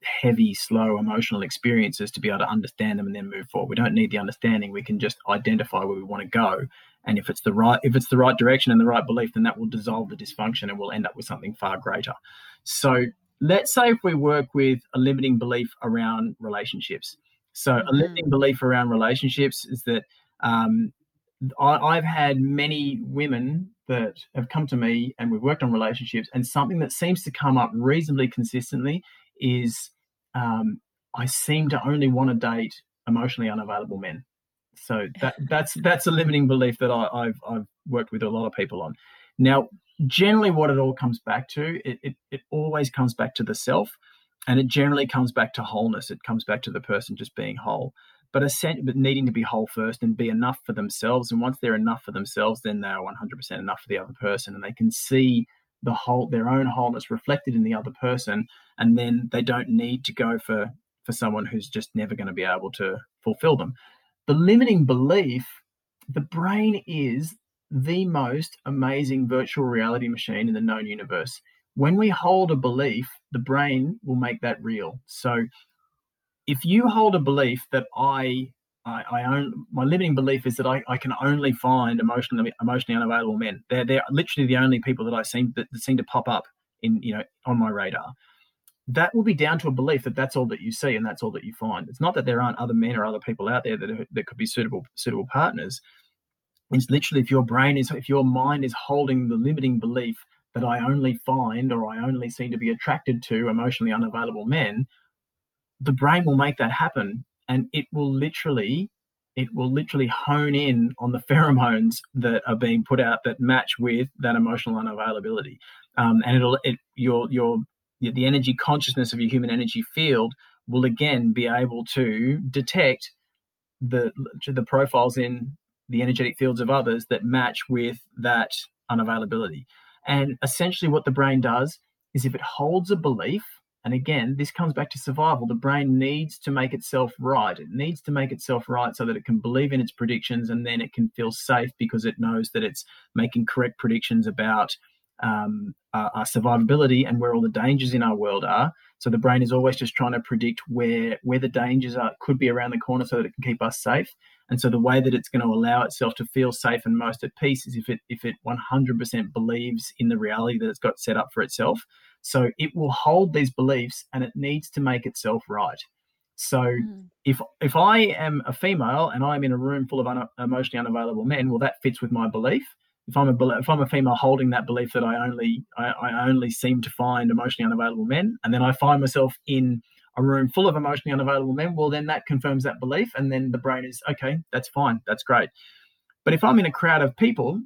heavy, slow emotional experiences to be able to understand them and then move forward. We don't need the understanding. We can just identify where we want to go. And if it's the right if it's the right direction and the right belief, then that will dissolve the dysfunction and we'll end up with something far greater. So let's say if we work with a limiting belief around relationships. So mm-hmm. a limiting belief around relationships is that um, I, have had many women that have come to me and we've worked on relationships, and something that seems to come up reasonably consistently is um, I seem to only want to date emotionally unavailable men. So that that's that's a limiting belief that I, have I've worked with a lot of people on. Now, generally, what it all comes back to, it, it, it always comes back to the self, and it generally comes back to wholeness. It comes back to the person just being whole, but but needing to be whole first and be enough for themselves. And once they're enough for themselves, then they are 100% enough for the other person, and they can see the whole their own wholeness reflected in the other person, and then they don't need to go for for someone who's just never going to be able to fulfill them the limiting belief, the brain is the most amazing virtual reality machine in the known universe. When we hold a belief, the brain will make that real. So if you hold a belief that I I, I own my limiting belief is that I, I can only find emotionally emotionally unavailable men. They're they're literally the only people that I seem that, that seem to pop up in you know on my radar that will be down to a belief that that's all that you see and that's all that you find. It's not that there aren't other men or other people out there that are, that could be suitable suitable partners. It's literally if your brain is if your mind is holding the limiting belief that I only find or I only seem to be attracted to emotionally unavailable men, the brain will make that happen and it will literally it will literally hone in on the pheromones that are being put out that match with that emotional unavailability. Um, and it'll it your your the energy consciousness of your human energy field will again be able to detect the the profiles in the energetic fields of others that match with that unavailability. And essentially, what the brain does is if it holds a belief, and again, this comes back to survival, the brain needs to make itself right. It needs to make itself right so that it can believe in its predictions and then it can feel safe because it knows that it's making correct predictions about um, our, our, survivability and where all the dangers in our world are. So the brain is always just trying to predict where where the dangers are could be around the corner so that it can keep us safe. And so the way that it's going to allow itself to feel safe and most at peace is if it if it 100% believes in the reality that it's got set up for itself. So it will hold these beliefs and it needs to make itself right. So mm. if if I am a female and I'm in a room full of un- emotionally unavailable men, well, that fits with my belief if I'm a if I'm a female holding that belief that I only I, I, only seem to find emotionally unavailable men, and then I find myself in a room full of emotionally unavailable men, well then that confirms that belief, and then the brain is okay, that's fine, that's great. But if I'm in a crowd of people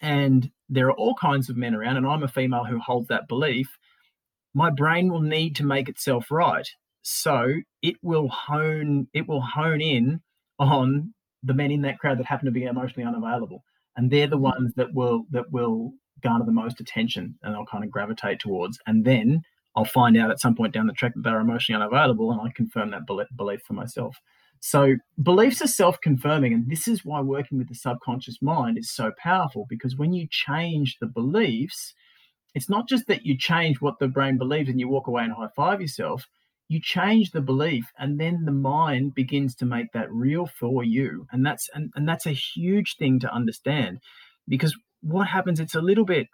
and there are all kinds of men around, and I'm a female who holds that belief, my brain will need to make itself right. So it will hone it will hone in on the men in that crowd that happen to be emotionally unavailable and they're the ones that will that will garner the most attention and I'll kind of gravitate towards and then I'll find out at some point down the track that they're emotionally unavailable and I confirm that belief for myself. So beliefs are self-confirming and this is why working with the subconscious mind is so powerful because when you change the beliefs it's not just that you change what the brain believes and you walk away and high five yourself. You change the belief and then the mind begins to make that real for you. And that's and, and that's a huge thing to understand because what happens it's a little bit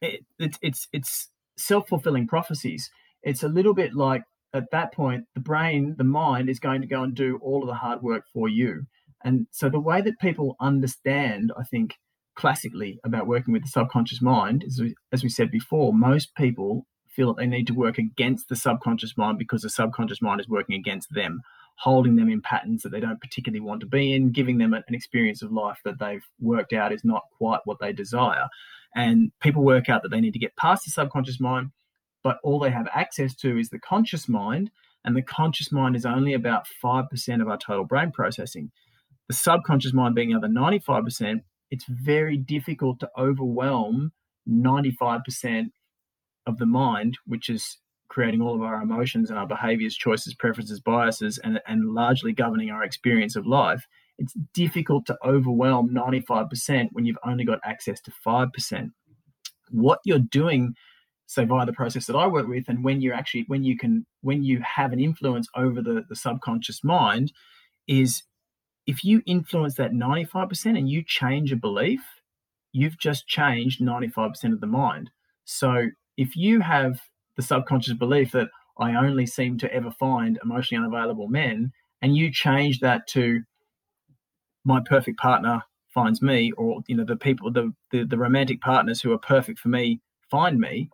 it, it's it's it's self-fulfilling prophecies. It's a little bit like at that point the brain the mind is going to go and do all of the hard work for you and so the way that people understand i think classically about working with the subconscious mind is as we said before most people feel that they need to work against the subconscious mind because the subconscious mind is working against them, holding them in patterns that they don't particularly want to be in, giving them an experience of life that they've worked out is not quite what they desire. And people work out that they need to get past the subconscious mind, but all they have access to is the conscious mind. And the conscious mind is only about 5% of our total brain processing. The subconscious mind being the other 95%, it's very difficult to overwhelm 95% of the mind, which is creating all of our emotions and our behaviors, choices, preferences, biases, and, and largely governing our experience of life, it's difficult to overwhelm 95% when you've only got access to 5%. What you're doing, say via the process that I work with, and when you're actually when you can when you have an influence over the, the subconscious mind, is if you influence that 95% and you change a belief, you've just changed 95% of the mind. So if you have the subconscious belief that I only seem to ever find emotionally unavailable men, and you change that to my perfect partner finds me or you know the people the, the the romantic partners who are perfect for me find me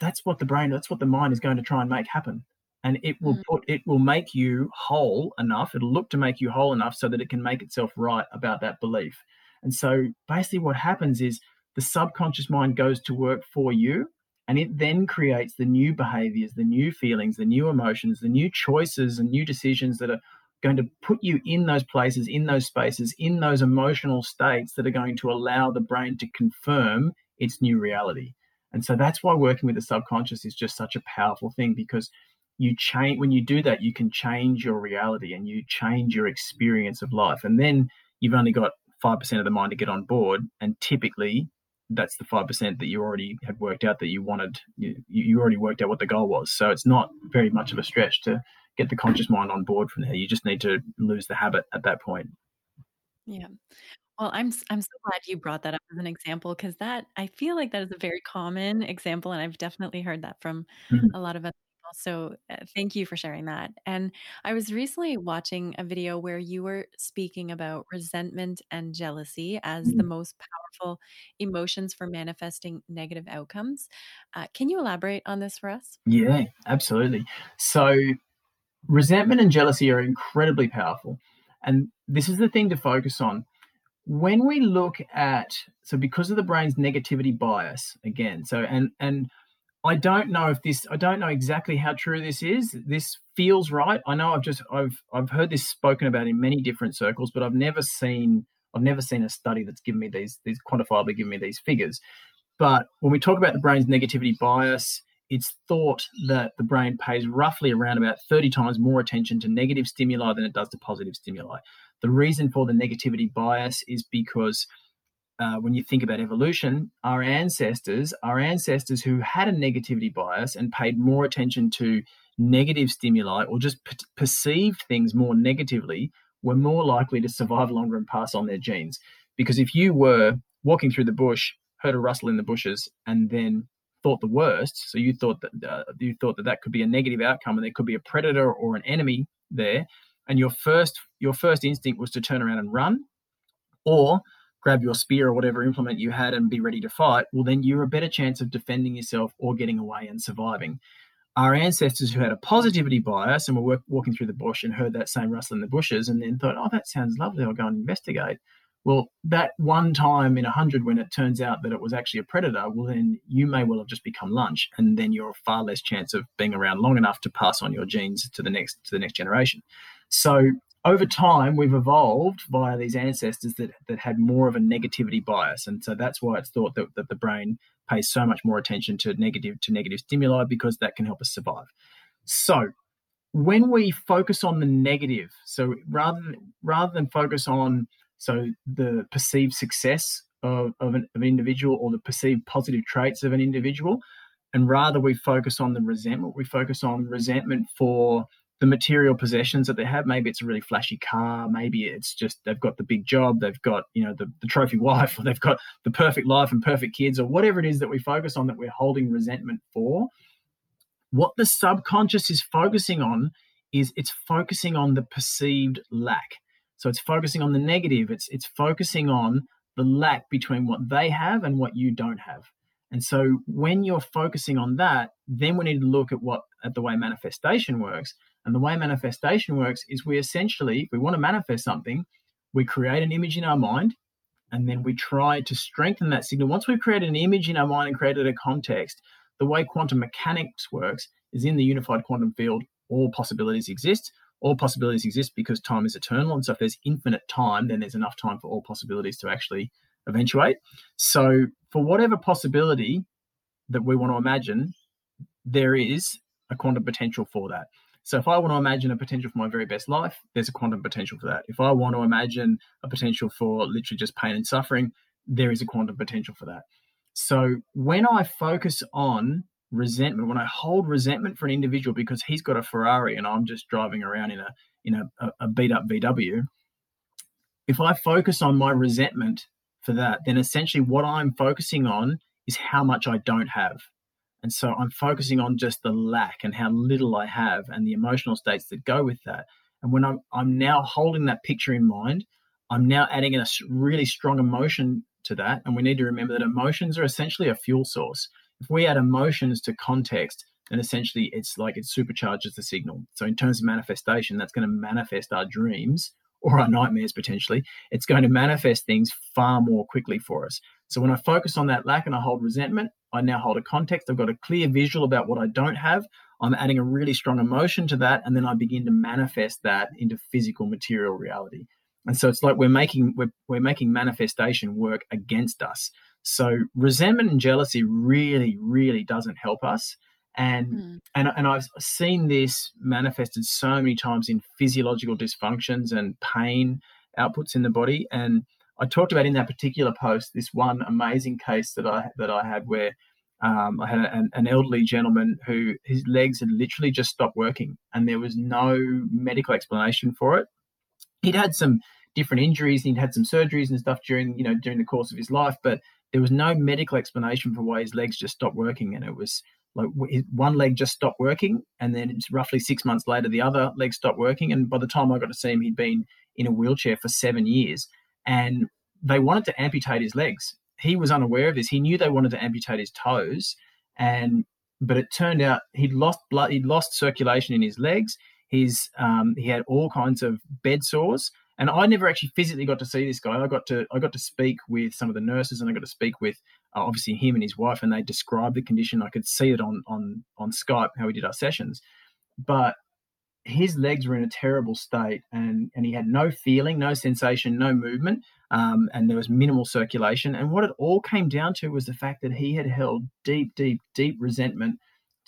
that's what the brain that's what the mind is going to try and make happen. And it will mm. put it will make you whole enough it'll look to make you whole enough so that it can make itself right about that belief. And so basically what happens is the subconscious mind goes to work for you and it then creates the new behaviors the new feelings the new emotions the new choices and new decisions that are going to put you in those places in those spaces in those emotional states that are going to allow the brain to confirm its new reality and so that's why working with the subconscious is just such a powerful thing because you change when you do that you can change your reality and you change your experience of life. And then you've only got 5% of the mind to get on board and typically that's the 5% that you already had worked out that you wanted you, you already worked out what the goal was. So it's not very much of a stretch to get the conscious mind on board from there. You just need to lose the habit at that point. Yeah well, I'm I'm so glad you brought that up as an example because that I feel like that is a very common example, and I've definitely heard that from Mhm. a lot of other people. So, uh, thank you for sharing that. And I was recently watching a video where you were speaking about resentment and jealousy as the Mm. most powerful emotions for manifesting negative outcomes. Uh, can you elaborate on this for us? Yeah, absolutely. So resentment and jealousy are incredibly powerful. And this is the thing to focus on when we look at so because of the brain's negativity bias again so and and i don't know if this i don't know exactly how true this is. This feels right. I know i've just i've i've heard this spoken about in many different circles but i've never seen i've never seen a study that's given me these these quantifiably given me these figures. But when we talk about the brain's negativity bias it's thought that the brain pays roughly around about 30 times more attention to negative stimuli than it does to positive stimuli the reason for the negativity bias is because uh, when you think about evolution, our ancestors, our ancestors who had a negativity bias and paid more attention to negative stimuli or just p- perceived things more negatively, were more likely to survive longer and pass on their genes. Because if you were walking through the bush, heard a rustle in the bushes, and then thought the worst, so you thought that uh, you thought that that could be a negative outcome, and there could be a predator or an enemy there, and your first your first instinct was to turn around and run or grab your spear or whatever implement you had and be ready to fight well then you're a better chance of defending yourself or getting away and surviving. Our ancestors who had a positivity bias and were walking through the bush and heard that same rustle in the bushes and then thought oh that sounds lovely. I'll go and investigate. Well, that one time in a hundred when it turns out that it was actually a predator, well, then you may well have just become lunch, and then you're a far less chance of being around long enough to pass on your genes to the next to the next generation. So over time, we've evolved via these ancestors that that had more of a negativity bias, and so that's why it's thought that, that the brain pays so much more attention to negative to negative stimuli because that can help us survive. So when we focus on the negative, so rather than, rather than focus on so the perceived success of, of, an, of an individual or the perceived positive traits of an individual. And rather, we focus on the resentment. We focus on resentment for the material possessions that they have. Maybe it's a really flashy car. Maybe it's just they've got the big job. They've got you know the, the trophy wife, or they've got the perfect life and perfect kids, or whatever it is that we focus on that we're holding resentment for. What the subconscious is focusing on is it's focusing on the perceived lack. So it's focusing on the negative. It's it's focusing on the lack between what they have and what you don't have. And so when you're focusing on that, then we need to look at what at the way manifestation works. And the way manifestation works is we essentially, if we want to manifest something, we create an image in our mind and then we try to strengthen that signal. Once we've created an image in our mind and created a context, the way quantum mechanics works is in the unified quantum field, all possibilities exist all possibilities exist because time is eternal. And so if there's infinite time, then there's enough time for all possibilities to actually eventuate. So for whatever possibility that we want to imagine, there is a quantum potential for that. So if I want to imagine a potential for my very best life, there's a quantum potential for that. If I want to imagine a potential for literally just pain and suffering, there is a quantum potential for that. So when I focus on resentment, when I hold resentment for an individual because he's got a Ferrari and I'm just driving around in a in a, a beat up VW, if I focus on my resentment for that, then essentially what I'm focusing on is how much I don't have. And so I'm focusing on just the lack and how little I have and the emotional states that go with that. And when I'm, I'm now holding that picture in mind, I'm now adding a really strong emotion to that. And we need to remember that emotions are essentially a fuel source. If we add emotions to context, then essentially it's like it supercharges the signal. So, in terms of manifestation, that's going to manifest our dreams or our nightmares potentially. It's going to manifest things far more quickly for us. So, when I focus on that lack and I hold resentment, I now hold a context. I've got a clear visual about what I don't have. I'm adding a really strong emotion to that, and then I begin to manifest that into physical material reality. And so it's like we're making we're, we're making manifestation work against us. So resentment and jealousy really, really doesn't help us. And mm. and and I've seen this manifested so many times in physiological dysfunctions and pain outputs in the body. And I talked about in that particular post this one amazing case that I that I had where um, I had an, an, elderly gentleman who his legs had literally just stopped working, and there was no medical explanation for it. He'd had some different injuries, he'd had some surgeries and stuff during you know during the course of his life, but there was no medical explanation for why his legs just stopped working, and it was like one leg just stopped working, and then it's roughly six months later the other leg stopped working, and by the time I got to see him, he'd been in a wheelchair for seven years, and they wanted to amputate his legs he was unaware of this. He knew they wanted to amputate his toes, and but it turned out he'd lost blood, he'd lost circulation in his legs. His um, he had all kinds of bed sores, and I never actually physically got to see this guy. I got to I got to speak with some of the nurses, and I got to speak with uh, obviously him and his wife, and they described the condition. I could see it on on on Skype how we did our sessions, but his legs were in a terrible state and, and he had no feeling, no sensation, no movement, um, and there was minimal circulation. And what it all came down to was the fact that he had held deep, deep, deep resentment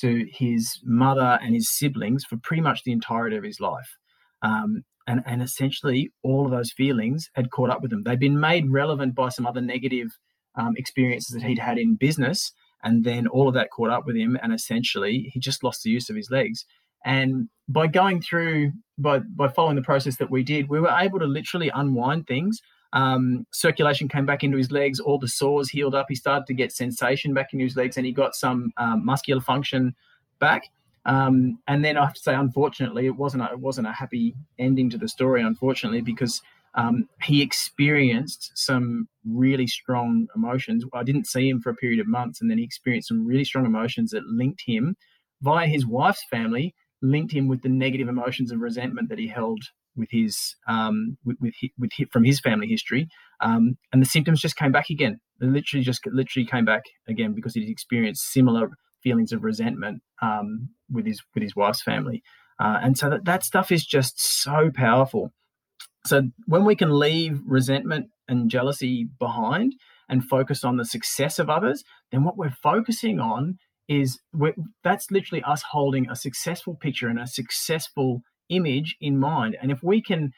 to his mother and his siblings for pretty much the entirety of his life. Um, and, and essentially, all of those feelings had caught up with him. They'd been made relevant by some other negative um, experiences that he'd had in business. And then all of that caught up with him. And essentially, he just lost the use of his legs. And by going through, by, by following the process that we did, we were able to literally unwind things. Um, circulation came back into his legs, all the sores healed up. He started to get sensation back in his legs, and he got some um, muscular function back. Um, and then I have to say, unfortunately, it wasn't a, it wasn't a happy ending to the story, unfortunately, because um, he experienced some really strong emotions. I didn't see him for a period of months, and then he experienced some really strong emotions that linked him via his wife's family linked him with the negative emotions of resentment that he held with his um, with, with, with from his family history, um, and the symptoms just came back again. They literally just literally came back again because he experienced similar feelings of resentment um, with his with his wife's family, uh, and so that that stuff is just so powerful. So when we can leave resentment and jealousy behind and focus on the success of others, then what we're focusing on is that's literally us holding a successful picture and a successful image in mind. And if we can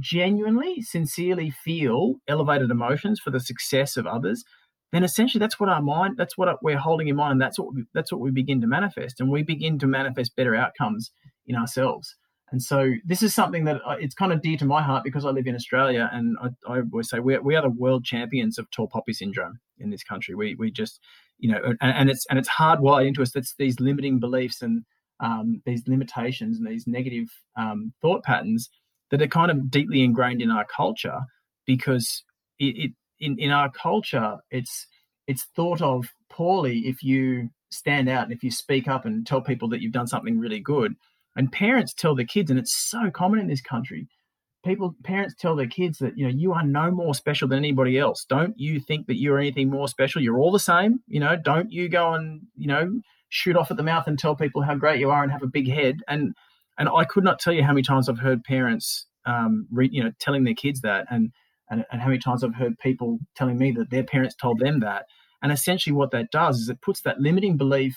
genuinely, sincerely feel elevated emotions for the success of others, then essentially that's what our mind, that's what we're holding in mind, and that's what we, that's what we begin to manifest, and we begin to manifest better outcomes in ourselves. And so this is something that uh, it's kind of dear to my heart because I live in Australia, and I, I always say we we are the world champions of tall poppy syndrome in this country. We we just you know, and, and it's and it's hardwired into us. That's these limiting beliefs and um, these limitations and these negative um, thought patterns that are kind of deeply ingrained in our culture because it, it in in our culture it's it's thought of poorly if you stand out and if you speak up and tell people that you've done something really good and parents tell their kids and it's so common in this country people parents tell their kids that you know you are no more special than anybody else. Don't you think that you're anything more special? You're all the same you know? Don't you go and you know shoot off at the mouth and tell people how great you are and have a big head? And and i could not tell you how many times i've heard parents um re, you know telling their kids that and, and and how many times i've heard people telling me that their parents told them that. And essentially what that does is it puts that limiting belief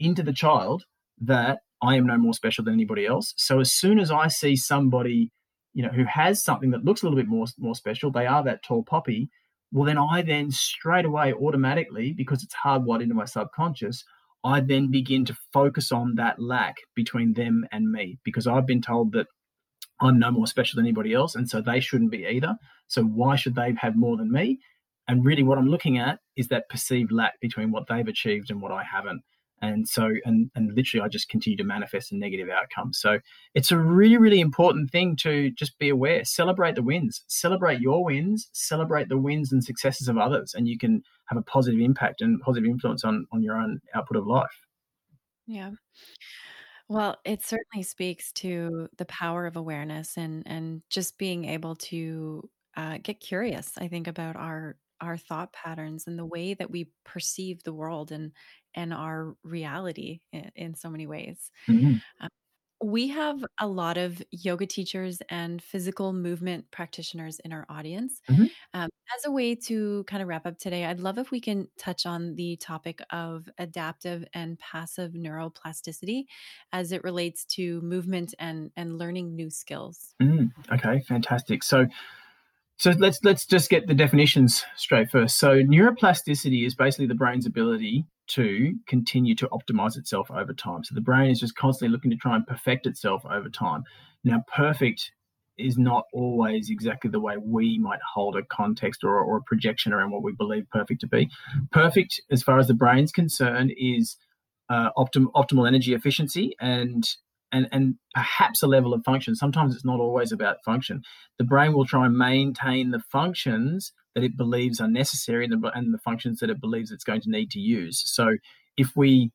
into the child that i am no more special than anybody else. So as soon as i see somebody you know, who has something that looks a little bit more more special, they are that tall poppy. Well, then I then straight away automatically, because it's hardwired into my subconscious, I then begin to focus on that lack between them and me because I've been told that I'm no more special than anybody else, and so they shouldn't be either. So why should they have more than me? And really, what I'm looking at is that perceived lack between what they've achieved and what I haven't. And so and and literally i just continue to manifest a negative outcome. So it's a really really important thing to just be aware. Celebrate the wins. Celebrate your wins. Celebrate the wins and successes of others and you can have a positive impact and positive influence on on your own output of life. Yeah. Well it certainly speaks to the power of awareness and and just being able to uh, get curious i think about our our thought patterns and the way that we perceive the world and and our reality in, in so many ways. Mm-hmm. Um, we have a lot of yoga teachers and physical movement practitioners in our audience. Mm-hmm. Um, as a way to kind of wrap up today, I'd love if we can touch on the topic of adaptive and passive neuroplasticity as it relates to movement and and learning new skills. Mm, okay, fantastic. So so let's let's just get the definitions straight first. So neuroplasticity is basically the brain's ability to continue to optimize itself over time. So the brain is just constantly looking to try and perfect itself over time. Now, perfect is not always exactly the way we might hold a context or, or a projection around what we believe perfect to be. Perfect, as far as the brain's concerned, is uh, optim- optimal energy efficiency and and and perhaps a level of function. Sometimes it's not always about function. The brain will try and maintain the functions that it believes are necessary and the, and the functions that it believes it's going to need to use. So if we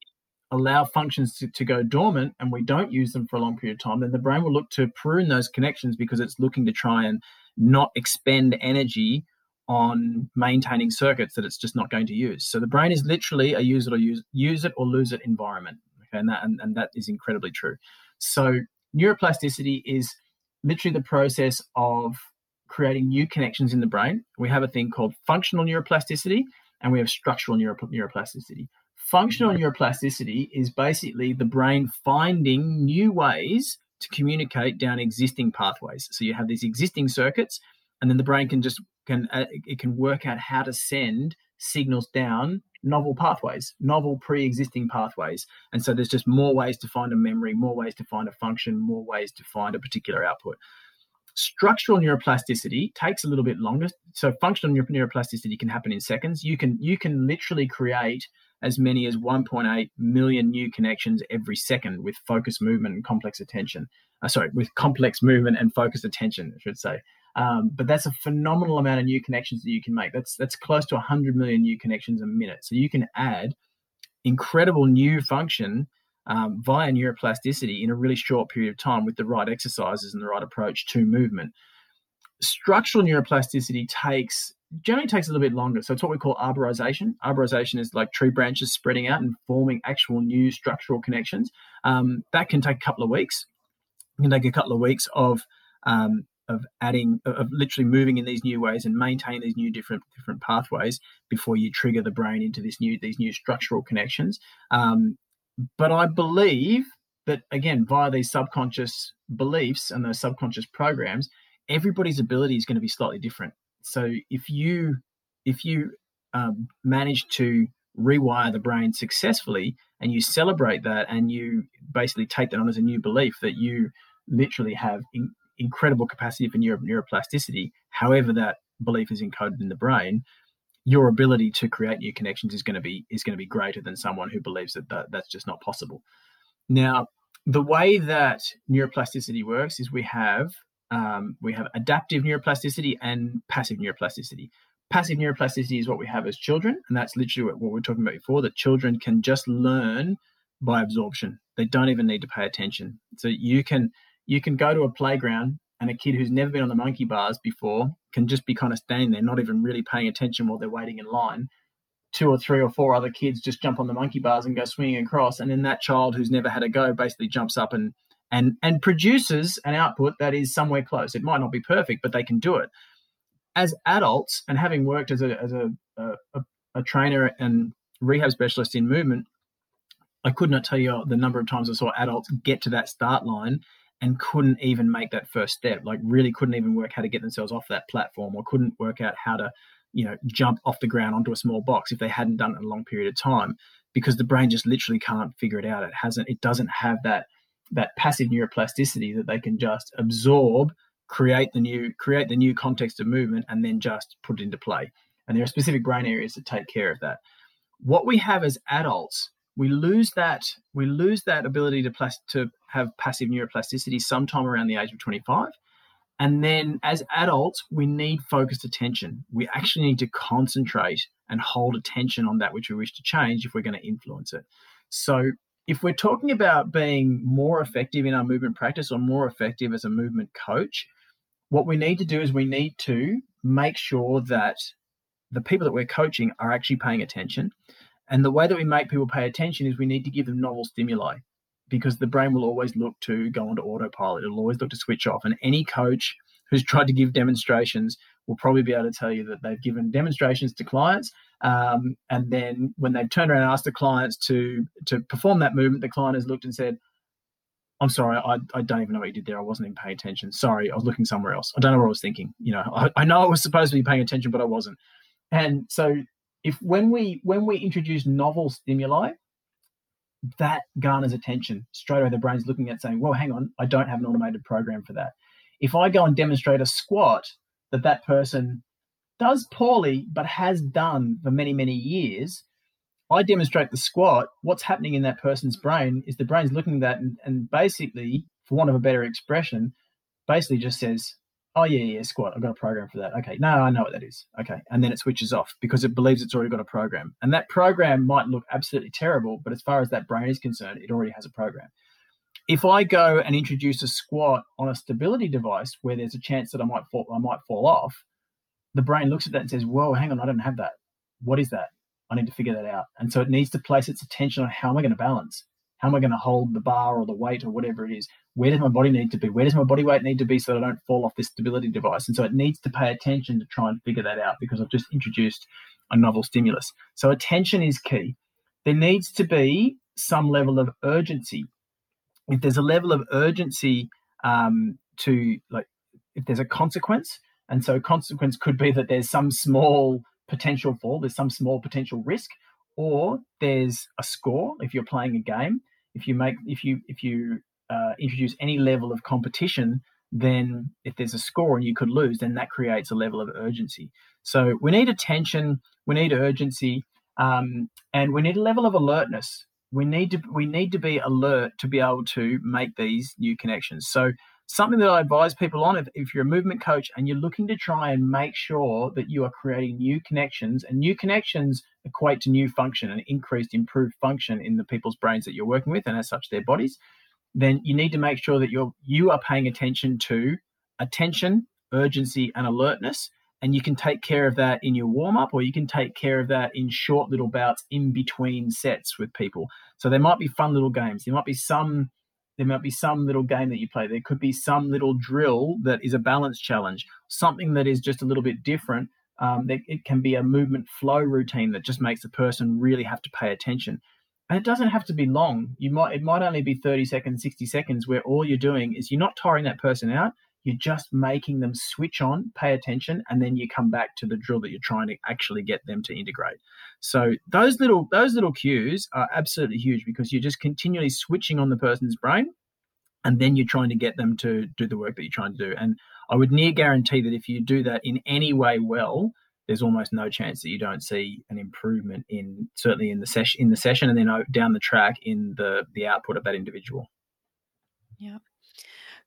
allow functions to, to go dormant and we don't use them for a long period of time, then the brain will look to prune those connections because it's looking to try and not expend energy on maintaining circuits that it's just not going to use. So the brain is literally a use it or use use it or lose it environment. And that and, and that is incredibly true. So neuroplasticity is literally the process of creating new connections in the brain. We have a thing called functional neuroplasticity and we have structural neuroplasticity. Functional neuroplasticity is basically the brain finding new ways to communicate down existing pathways. So you have these existing circuits and then the brain can just can uh, it can work out how to send signals down novel pathways, novel pre existing pathways. And so there's just more ways to find a memory, more ways to find a function, more ways to find a particular output. Structural neuroplasticity takes a little bit longer. So functional neuroplasticity can happen in seconds. You can you can literally create as many as 1.8 million new connections every second with focus movement and complex attention. Uh, sorry, with complex movement and focused attention, I should say. Um, but that's a phenomenal amount of new connections that you can make. That's that's close to 100 million new connections a minute. So you can add incredible new function um, via neuroplasticity in a really short period of time with the right exercises and the right approach to movement. Structural neuroplasticity takes generally takes a little bit longer. So it's what we call arborization. Arborization is like tree branches spreading out and forming actual new structural connections. Um, that can take a couple of weeks. It can take a couple of weeks of um, of adding of literally moving in these new ways and maintaining these new different different pathways before you trigger the brain into this new these new structural connections. Um, but i believe that again via these subconscious beliefs and those subconscious programs everybody's ability is going to be slightly different. So if you if you um, manage to rewire the brain successfully and you celebrate that and you basically take that on as a new belief that you literally have incredible capacity for neuro- neuroplasticity, however that belief is encoded in the brain, your ability to create new connections is going to be is going to be greater than someone who believes that, that that's just not possible. Now, the way that neuroplasticity works is we have um, we have adaptive neuroplasticity and passive neuroplasticity. Passive neuroplasticity is what we have as children, and that's literally what, what we are talking about before. That children can just learn by absorption; they don't even need to pay attention. So you can you can go to a playground and a kid who's never been on the monkey bars before can just be kind of standing there, not even really paying attention while they're waiting in line. Two or three or four other kids just jump on the monkey bars and go swinging across, and then that child who's never had a go basically jumps up and and and produces an output that is somewhere close. It might not be perfect, but they can do it. As adults, and having worked as a as a a, a trainer and rehab specialist in movement, I could not tell you the number of times I saw adults get to that start line and couldn't even make that first step like really couldn't even work how to get themselves off that platform or couldn't work out how to you know jump off the ground onto a small box if they hadn't done it in a long period of time because the brain just literally can't figure it out. It hasn't it doesn't have that that passive neuroplasticity that they can just absorb create the new create the new context of movement and then just put it into play. And there are specific brain areas that take care of that. What we have as adults we lose that we lose that ability to plas- to have passive neuroplasticity sometime around the age of 25 and then as adults we need focused attention. We actually need to concentrate and hold attention on that which we wish to change if we're going to influence it. So if we're talking about being more effective in our movement practice or more effective as a movement coach what we need to do is we need to make sure that the people that we're coaching are actually paying attention and the way that we make people pay attention is we need to give them novel stimuli because the brain will always look to go onto autopilot. It'll always look to switch off. And any coach who's tried to give demonstrations will probably be able to tell you that they've given demonstrations to clients. Um, and then when they've turned around and asked the clients to to perform that movement, the client has looked and said, I'm sorry, I, I don't even know what you did there. I wasn't even paying attention. Sorry, I was looking somewhere else. I don't know what I was thinking. You know, I, I know I was supposed to be paying attention, but I wasn't. And so if when we when we introduce novel stimuli, that garners attention straight away. The brain's looking at saying, "Well, hang on, I don't have an automated program for that." If I go and demonstrate a squat that that person does poorly but has done for many many years, I demonstrate the squat. What's happening in that person's brain is the brain's looking at that and, and basically, for want of a better expression, basically just says, oh yeah, yeah, squat. I've got a program for that. Okay, no, I know what that is. Okay, and then it switches off because it believes it's already got a program, and that program might look absolutely terrible, but as far as that brain is concerned, it already has a program. If I go and introduce a squat on a stability device where there's a chance that I might fall, I might fall off, the brain looks at that and says, "Whoa, hang on, I don't have that. What is that? I need to figure that out." And so it needs to place its attention on how am I going to balance? How am I going to hold the bar or the weight or whatever it is? Where does my body need to be? Where does my body weight need to be so that I don't fall off this stability device? And so it needs to pay attention to try and figure that out because I've just introduced a novel stimulus. So attention is key. There needs to be some level of urgency. If there's a level of urgency um, to like, if there's a consequence, and so consequence could be that there's some small potential fall, there's some small potential risk, or there's a score if you're playing a game if you make if you if you uh, introduce any level of competition then if there's a score and you could lose then that creates a level of urgency. So we need attention we need urgency um, and we need a level of alertness. We need to we need to be alert to be able to make these new connections. So something that I advise people on if, if you're a movement coach and you're looking to try and make sure that you are creating new connections and new connections equate to new function and increased improved function in the people's brains that you're working with and as such their bodies then you need to make sure that you're you are paying attention to attention urgency and alertness and you can take care of that in your warm up or you can take care of that in short little bouts in between sets with people so there might be fun little games there might be some there might be some little game that you play. There could be some little drill that is a balance challenge, something that is just a little bit different. Um, it can be a movement flow routine that just makes the person really have to pay attention. And it doesn't have to be long. You might it might only be 30 seconds, 60 seconds, where all you're doing is you're not tiring that person out. You're just making them switch on, pay attention, and then you come back to the drill that you're trying to actually get them to integrate. So those little those little cues are absolutely huge because you're just continually switching on the person's brain, and then you're trying to get them to do the work that you're trying to do. And I would near guarantee that if you do that in any way well, there's almost no chance that you don't see an improvement in certainly in the session in the session and then down the track in the the output of that individual. Yeah.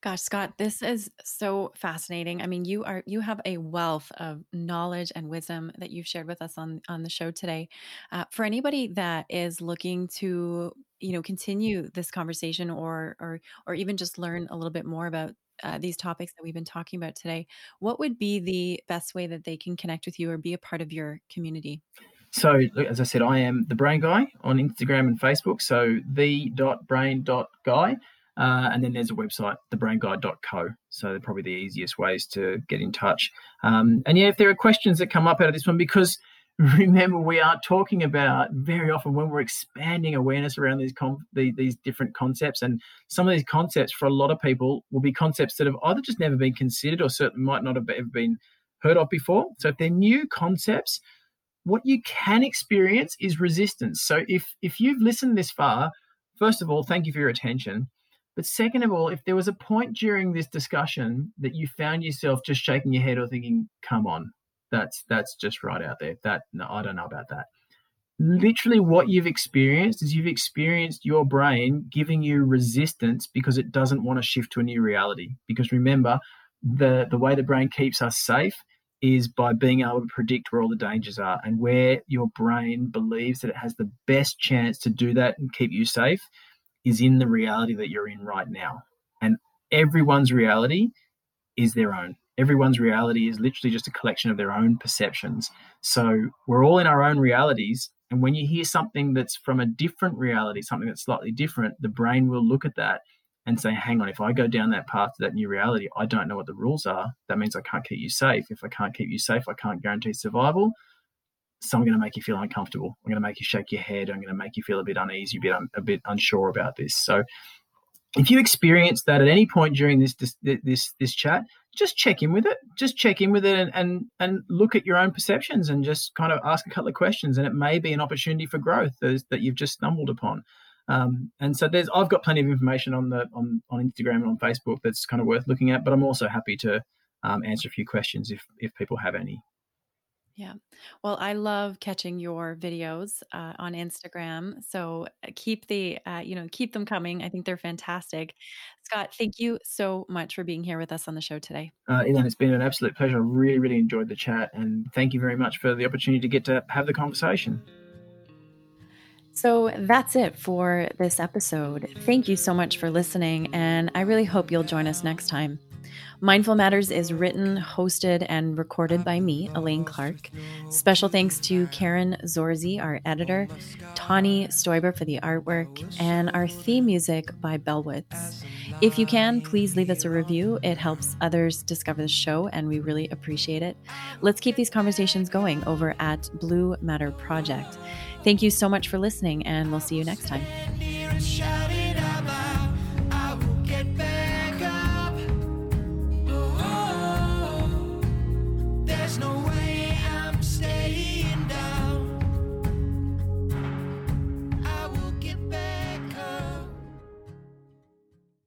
Gosh, Scott, this is so fascinating. I mean, you are you have a wealth of knowledge and wisdom that you've shared with us on on the show today. Uh, for anybody that is looking to, you know, continue this conversation or or or even just learn a little bit more about uh, these topics that we've been talking about today, what would be the best way that they can connect with you or be a part of your community? So, as I said, I am the Brain Guy on Instagram and Facebook. So, the.brain.guy. Uh, and then there's a website, thebrainguide.co. So they're probably the easiest ways to get in touch. Um, and yeah, if there are questions that come up out of this one, because remember we are talking about very often when we're expanding awareness around these com- the, these different concepts, and some of these concepts for a lot of people will be concepts that have either just never been considered or certainly might not have ever been heard of before. So if they're new concepts, what you can experience is resistance. So if if you've listened this far, first of all, thank you for your attention. But second of all, if there was a point during this discussion that you found yourself just shaking your head or thinking, "Come on, that's that's just right out there. That no, I don't know about that." literally what you've experienced is you've experienced your brain giving you resistance because it doesn't want to shift to a new reality. Because remember, the, the way the brain keeps us safe is by being able to predict where all the dangers are and where your brain believes that it has the best chance to do that and keep you safe is in the reality that you're in right now. And everyone's reality is their own. Everyone's reality is literally just a collection of their own perceptions. So we're all in our own realities. And when you hear something that's from a different reality, something that's slightly different, the brain will look at that and say, hang on, if I go down that path to that new reality, I don't know what the rules are. That means I can't keep you safe. If I can't keep you safe, I can't guarantee survival. So I'm going to make you feel uncomfortable. I'm going to make you shake your head. I'm going to make you feel a bit uneasy, a bit, un- a bit unsure about this. So if you experience that at any point during this, this this this chat, just check in with it. Just check in with it and, and and look at your own perceptions and just kind of ask a couple of questions. And it may be an opportunity for growth that you've just stumbled upon. Um, and so there's I've got plenty of information on the on, on Instagram and on Facebook that's kind of worth looking at, but I'm also happy to um, answer a few questions if if people have any. Yeah. Well, I love catching your videos uh, on Instagram. So uh, keep the, uh, you know, keep them coming. I think they're fantastic. Scott, thank you so much for being here with us on the show today. Uh, Elaine, it's been an absolute pleasure. I really, really enjoyed the chat. And thank you very much for the opportunity to get to have the conversation. So that's it for this episode. Thank you so much for listening, and I really hope you'll join us next time. Mindful Matters is written, hosted, and recorded by me, Elaine Clark. Special thanks to Karen Zorzi, our editor, Tawny Stoiber for the artwork, and our theme music by Bellwoods. If you can, please leave us a review. It helps others discover the show, and we really appreciate it. Let's keep these conversations going over at Blue Matter Project. Thank you so much for listening, and we'll see you next time.